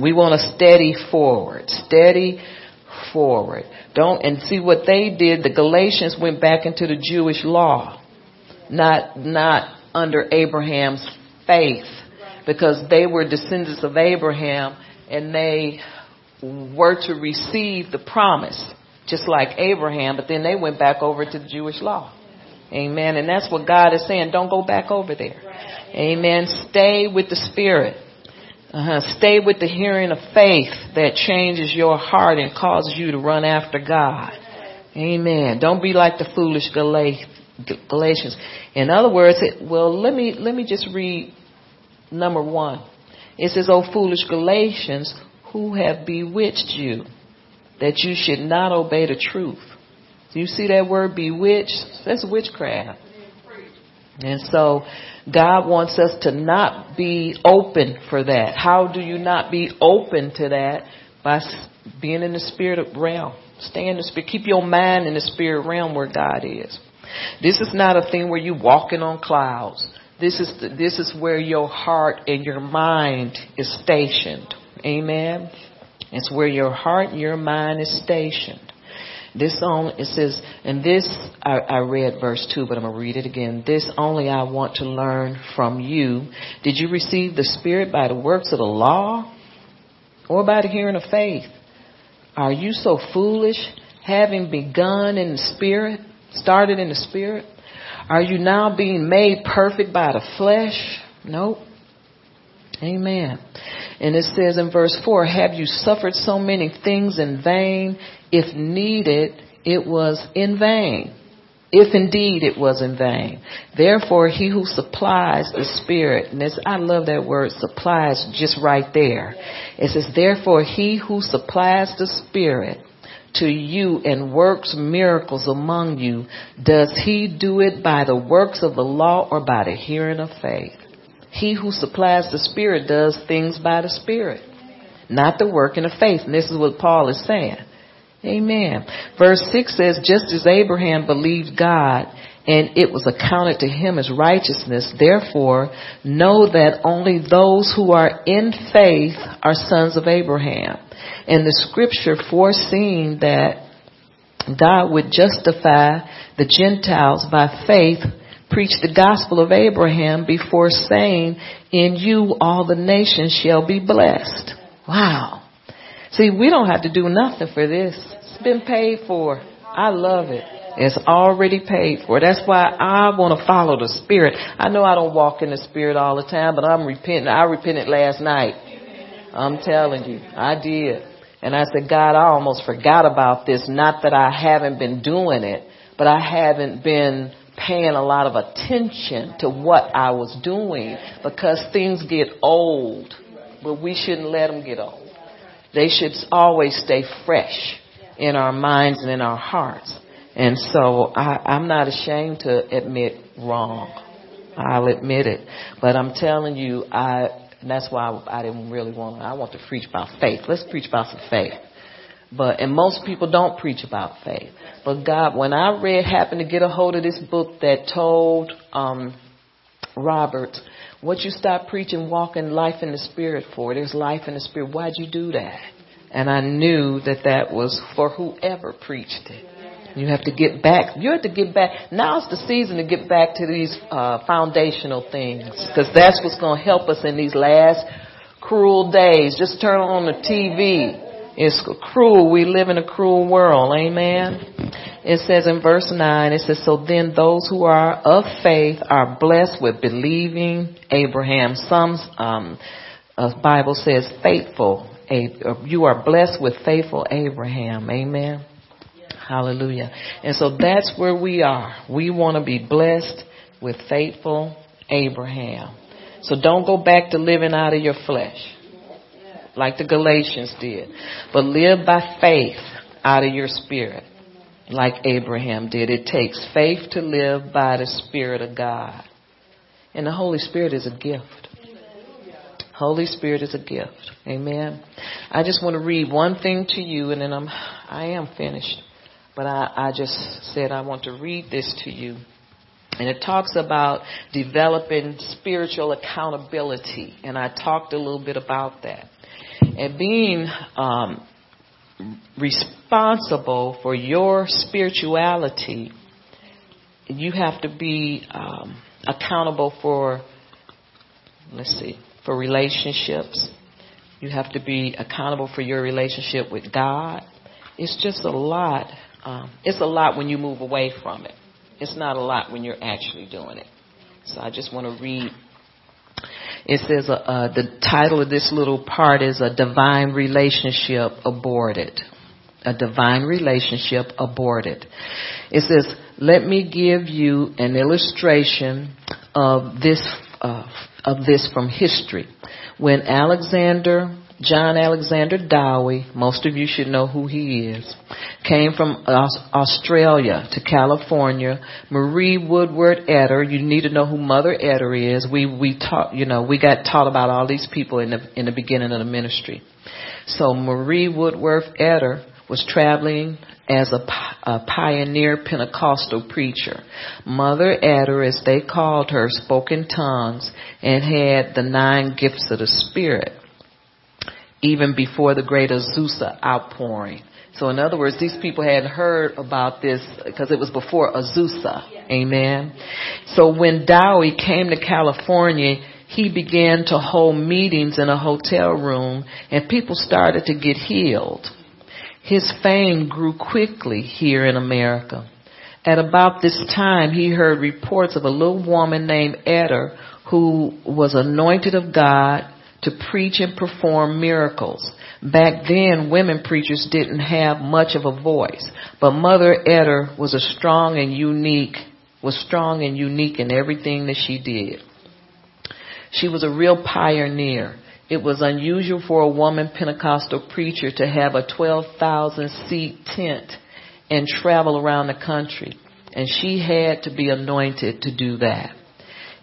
We want to steady forward. Steady forward. Don't, and see what they did, the Galatians went back into the Jewish law. Not, not under Abraham's faith because they were descendants of Abraham and they were to receive the promise just like Abraham, but then they went back over to the Jewish law. Amen. And that's what God is saying. Don't go back over there. Amen. Stay with the Spirit. Uh-huh. Stay with the hearing of faith that changes your heart and causes you to run after God. Amen. Don't be like the foolish Galatians. In other words, well, let me let me just read number one. It says, O foolish Galatians, who have bewitched you that you should not obey the truth. Do you see that word bewitched? That's witchcraft. And so God wants us to not be open for that. How do you not be open to that? By being in the spirit realm. Stay in the spirit. Keep your mind in the spirit realm where God is. This is not a thing where you walking on clouds. This is, the, this is where your heart and your mind is stationed. Amen. It's where your heart your mind is stationed. This only, it says, and this, I, I read verse 2, but I'm going to read it again. This only I want to learn from you. Did you receive the Spirit by the works of the law or by the hearing of faith? Are you so foolish, having begun in the Spirit, started in the Spirit? Are you now being made perfect by the flesh? Nope. Amen. And it says in verse 4, have you suffered so many things in vain? If needed, it was in vain. If indeed it was in vain. Therefore, he who supplies the Spirit, and this, I love that word supplies just right there. It says, therefore, he who supplies the Spirit to you and works miracles among you, does he do it by the works of the law or by the hearing of faith? He who supplies the Spirit does things by the Spirit, not the work working of faith. And this is what Paul is saying. Amen. Verse 6 says, just as Abraham believed God, and it was accounted to him as righteousness. Therefore, know that only those who are in faith are sons of Abraham. And the scripture foreseeing that God would justify the Gentiles by faith preached the gospel of Abraham before saying, in you all the nations shall be blessed. Wow. See, we don't have to do nothing for this. It's been paid for. I love it. It's already paid for. That's why I want to follow the Spirit. I know I don't walk in the Spirit all the time, but I'm repenting. I repented last night. I'm telling you, I did. And I said, God, I almost forgot about this. Not that I haven't been doing it, but I haven't been paying a lot of attention to what I was doing because things get old, but we shouldn't let them get old. They should always stay fresh in our minds and in our hearts. And so I, I'm not ashamed to admit wrong. I'll admit it. But I'm telling you, I, that's why I, didn't really want to, I want to preach about faith. Let's preach about some faith. But, and most people don't preach about faith. But God, when I read, happened to get a hold of this book that told, um, Robert, what you stop preaching, walking life in the spirit for? There's life in the spirit. Why'd you do that? And I knew that that was for whoever preached it. You have to get back. You have to get back. Now's the season to get back to these uh, foundational things because that's what's going to help us in these last cruel days. Just turn on the TV. It's cruel. We live in a cruel world. Amen. It says in verse 9, it says, So then those who are of faith are blessed with believing Abraham. Some um, uh, Bible says faithful. You are blessed with faithful Abraham. Amen. Hallelujah. And so that's where we are. We want to be blessed with faithful Abraham. So don't go back to living out of your flesh like the Galatians did, but live by faith out of your spirit like Abraham did. It takes faith to live by the Spirit of God. And the Holy Spirit is a gift. Holy Spirit is a gift. Amen. I just want to read one thing to you and then I'm I am finished. But I, I just said I want to read this to you. And it talks about developing spiritual accountability. And I talked a little bit about that. And being um, responsible for your spirituality, you have to be um, accountable for, let's see, for relationships. You have to be accountable for your relationship with God. It's just a lot um, it's a lot when you move away from it. It's not a lot when you're actually doing it. So I just want to read. It says uh, uh, the title of this little part is a divine relationship aborted. A divine relationship aborted. It says, "Let me give you an illustration of this uh, of this from history. When Alexander John Alexander Dowie, most of you should know who he is, came from Australia to California. Marie Woodworth Etter, you need to know who Mother Etter is. We we taught, you know, we got taught about all these people in the in the beginning of the ministry. So Marie Woodworth Etter was traveling as a, a, pioneer Pentecostal preacher. Mother Etter, as they called her, spoke in tongues and had the nine gifts of the Spirit even before the great Azusa outpouring. So in other words, these people had heard about this because it was before Azusa. Amen. So when Dowie came to California, he began to hold meetings in a hotel room and people started to get healed. His fame grew quickly here in America. At about this time, he heard reports of a little woman named Etter who was anointed of God to preach and perform miracles. Back then, women preachers didn't have much of a voice, but Mother Etter was a strong and unique, was strong and unique in everything that she did. She was a real pioneer. It was unusual for a woman Pentecostal preacher to have a 12,000 seat tent and travel around the country. And she had to be anointed to do that.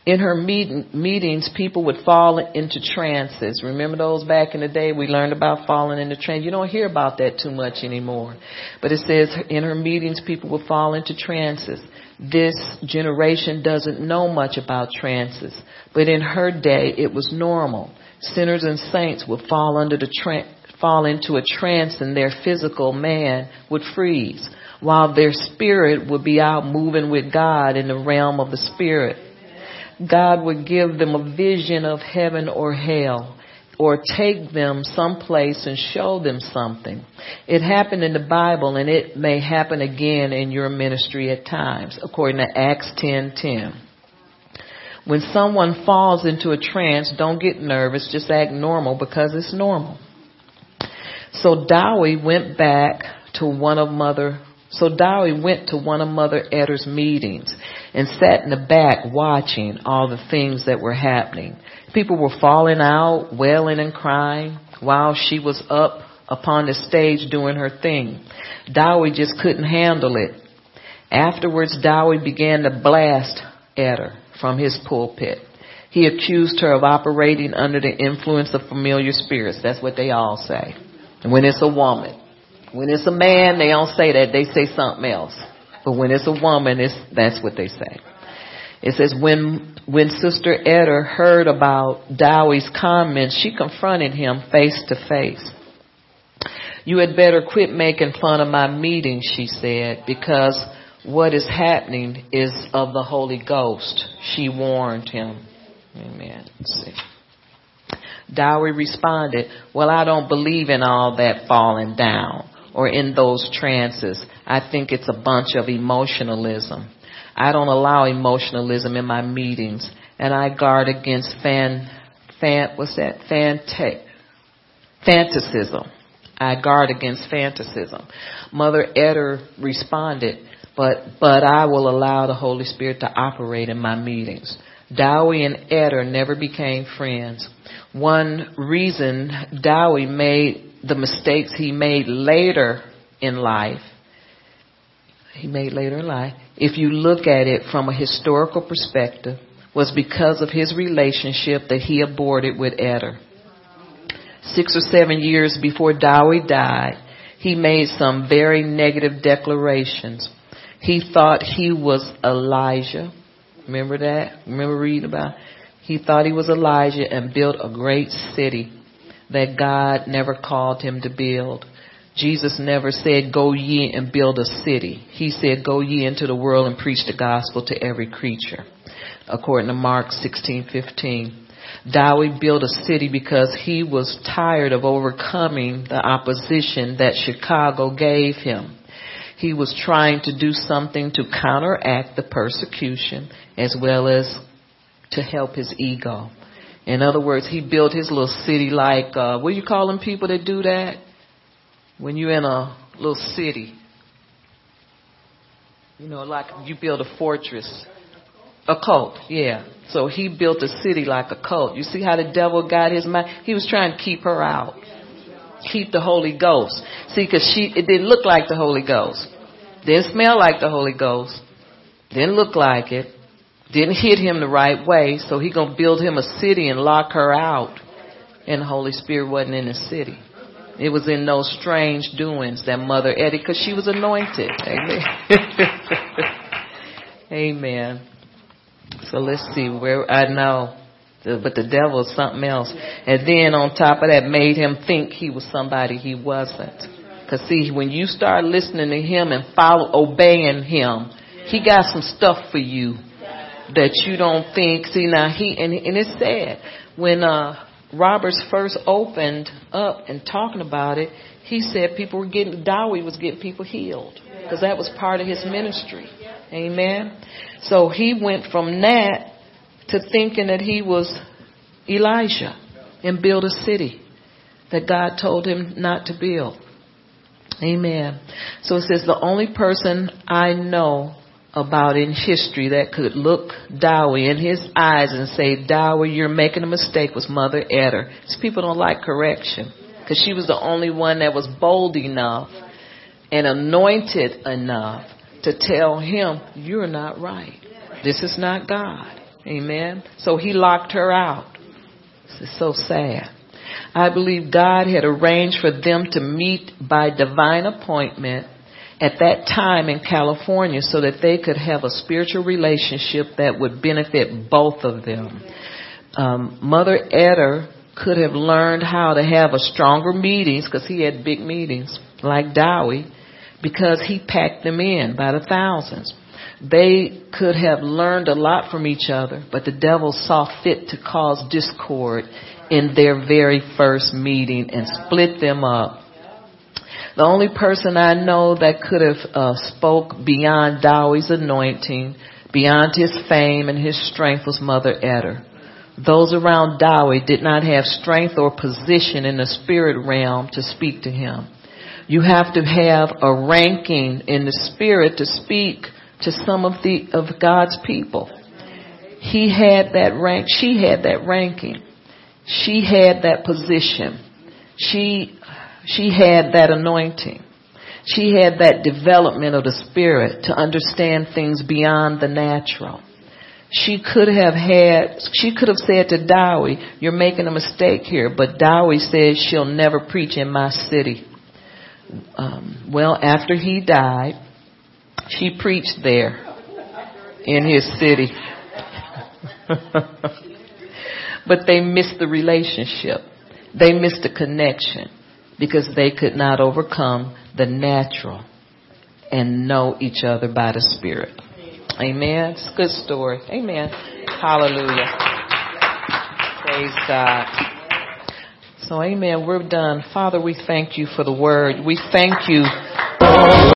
In her meet- meetings, people would fall into trances. Remember those back in the day? We learned about falling into trance. You don't hear about that too much anymore. But it says in her meetings, people would fall into trances. This generation doesn't know much about trances, but in her day, it was normal. Sinners and saints would fall under the tra- fall into a trance and their physical man would freeze while their spirit would be out moving with God in the realm of the spirit. God would give them a vision of heaven or hell or take them someplace and show them something. It happened in the Bible and it may happen again in your ministry at times, according to Acts 10:10. When someone falls into a trance, don't get nervous, just act normal because it's normal. So Dowie went back to one of Mother so Dowie went to one of Mother Etter's meetings and sat in the back watching all the things that were happening. People were falling out, wailing and crying while she was up upon the stage doing her thing. Dowie just couldn't handle it. Afterwards, Dowie began to blast Etter from his pulpit. He accused her of operating under the influence of familiar spirits. That's what they all say. When it's a woman. When it's a man, they don't say that. They say something else. But when it's a woman, it's, that's what they say. It says when, when Sister Etter heard about Dowie's comments, she confronted him face to face. You had better quit making fun of my meeting, she said, because what is happening is of the Holy Ghost. She warned him. Amen. Let's see. Dowie responded, well, I don't believe in all that falling down or in those trances. I think it's a bunch of emotionalism. I don't allow emotionalism in my meetings, and I guard against fan, fan, what's that? Fanta, fantasism. I guard against fantasism. Mother Etter responded, but, but I will allow the Holy Spirit to operate in my meetings. Dowie and Etter never became friends. One reason Dowie made the mistakes he made later in life, he made later in life, if you look at it from a historical perspective, was because of his relationship that he aborted with Etter. Six or seven years before Dowie died, he made some very negative declarations. He thought he was Elijah. Remember that? Remember reading about? He thought he was Elijah and built a great city that God never called him to build. Jesus never said, go ye and build a city. He said, go ye into the world and preach the gospel to every creature. According to Mark 16:15. Dowie built a city because he was tired of overcoming the opposition that Chicago gave him. He was trying to do something to counteract the persecution as well as to help his ego. In other words, he built his little city like, uh, what do you call them people that do that? When you're in a little city. You know, like you build a fortress. A cult, yeah. So he built a city like a cult. You see how the devil got his mind? He was trying to keep her out. Keep the Holy Ghost. See, cause she, it didn't look like the Holy Ghost. Didn't smell like the Holy Ghost. Didn't look like it. Didn't hit him the right way, so he gonna build him a city and lock her out. And the Holy Spirit wasn't in the city. It was in those strange doings that Mother Etter, because she was anointed. Amen. Amen. So let's see where I know, but the devil is something else. And then on top of that, made him think he was somebody he wasn't. Cause see, when you start listening to him and follow, obeying him, he got some stuff for you that you don't think. See now he and and it's sad when uh Roberts first opened up and talking about it. He said people were getting Dowie was getting people healed because that was part of his ministry. Amen. So he went from that to thinking that he was Elijah and build a city that God told him not to build. Amen. So it says the only person I know about in history that could look Dowie in his eyes and say, Dowie, you're making a mistake was Mother Etter. These people don't like correction because she was the only one that was bold enough and anointed enough to tell him, you're not right. This is not God. Amen. So he locked her out. This is so sad. I believe God had arranged for them to meet by divine appointment at that time in California so that they could have a spiritual relationship that would benefit both of them. Um, Mother Etter could have learned how to have a stronger meetings because he had big meetings like Dowie because he packed them in by the thousands. They could have learned a lot from each other, but the devil saw fit to cause discord in their very first meeting and split them up. The only person I know that could have uh, spoke beyond Dowie's anointing, beyond his fame and his strength was Mother Etter. Those around Dowie did not have strength or position in the spirit realm to speak to him. You have to have a ranking in the spirit to speak to some of the of God's people. He had that rank, she had that ranking. She had that position. She she had that anointing. She had that development of the spirit to understand things beyond the natural. She could have had, she could have said to Dowie, you're making a mistake here, but Dowie said she'll never preach in my city. Um, well, after he died, she preached there in his city. but they missed the relationship. They missed the connection because they could not overcome the natural and know each other by the Spirit. Amen. It's a good story. Amen. Hallelujah. Praise God. So, amen. We're done. Father, we thank you for the word. We thank you.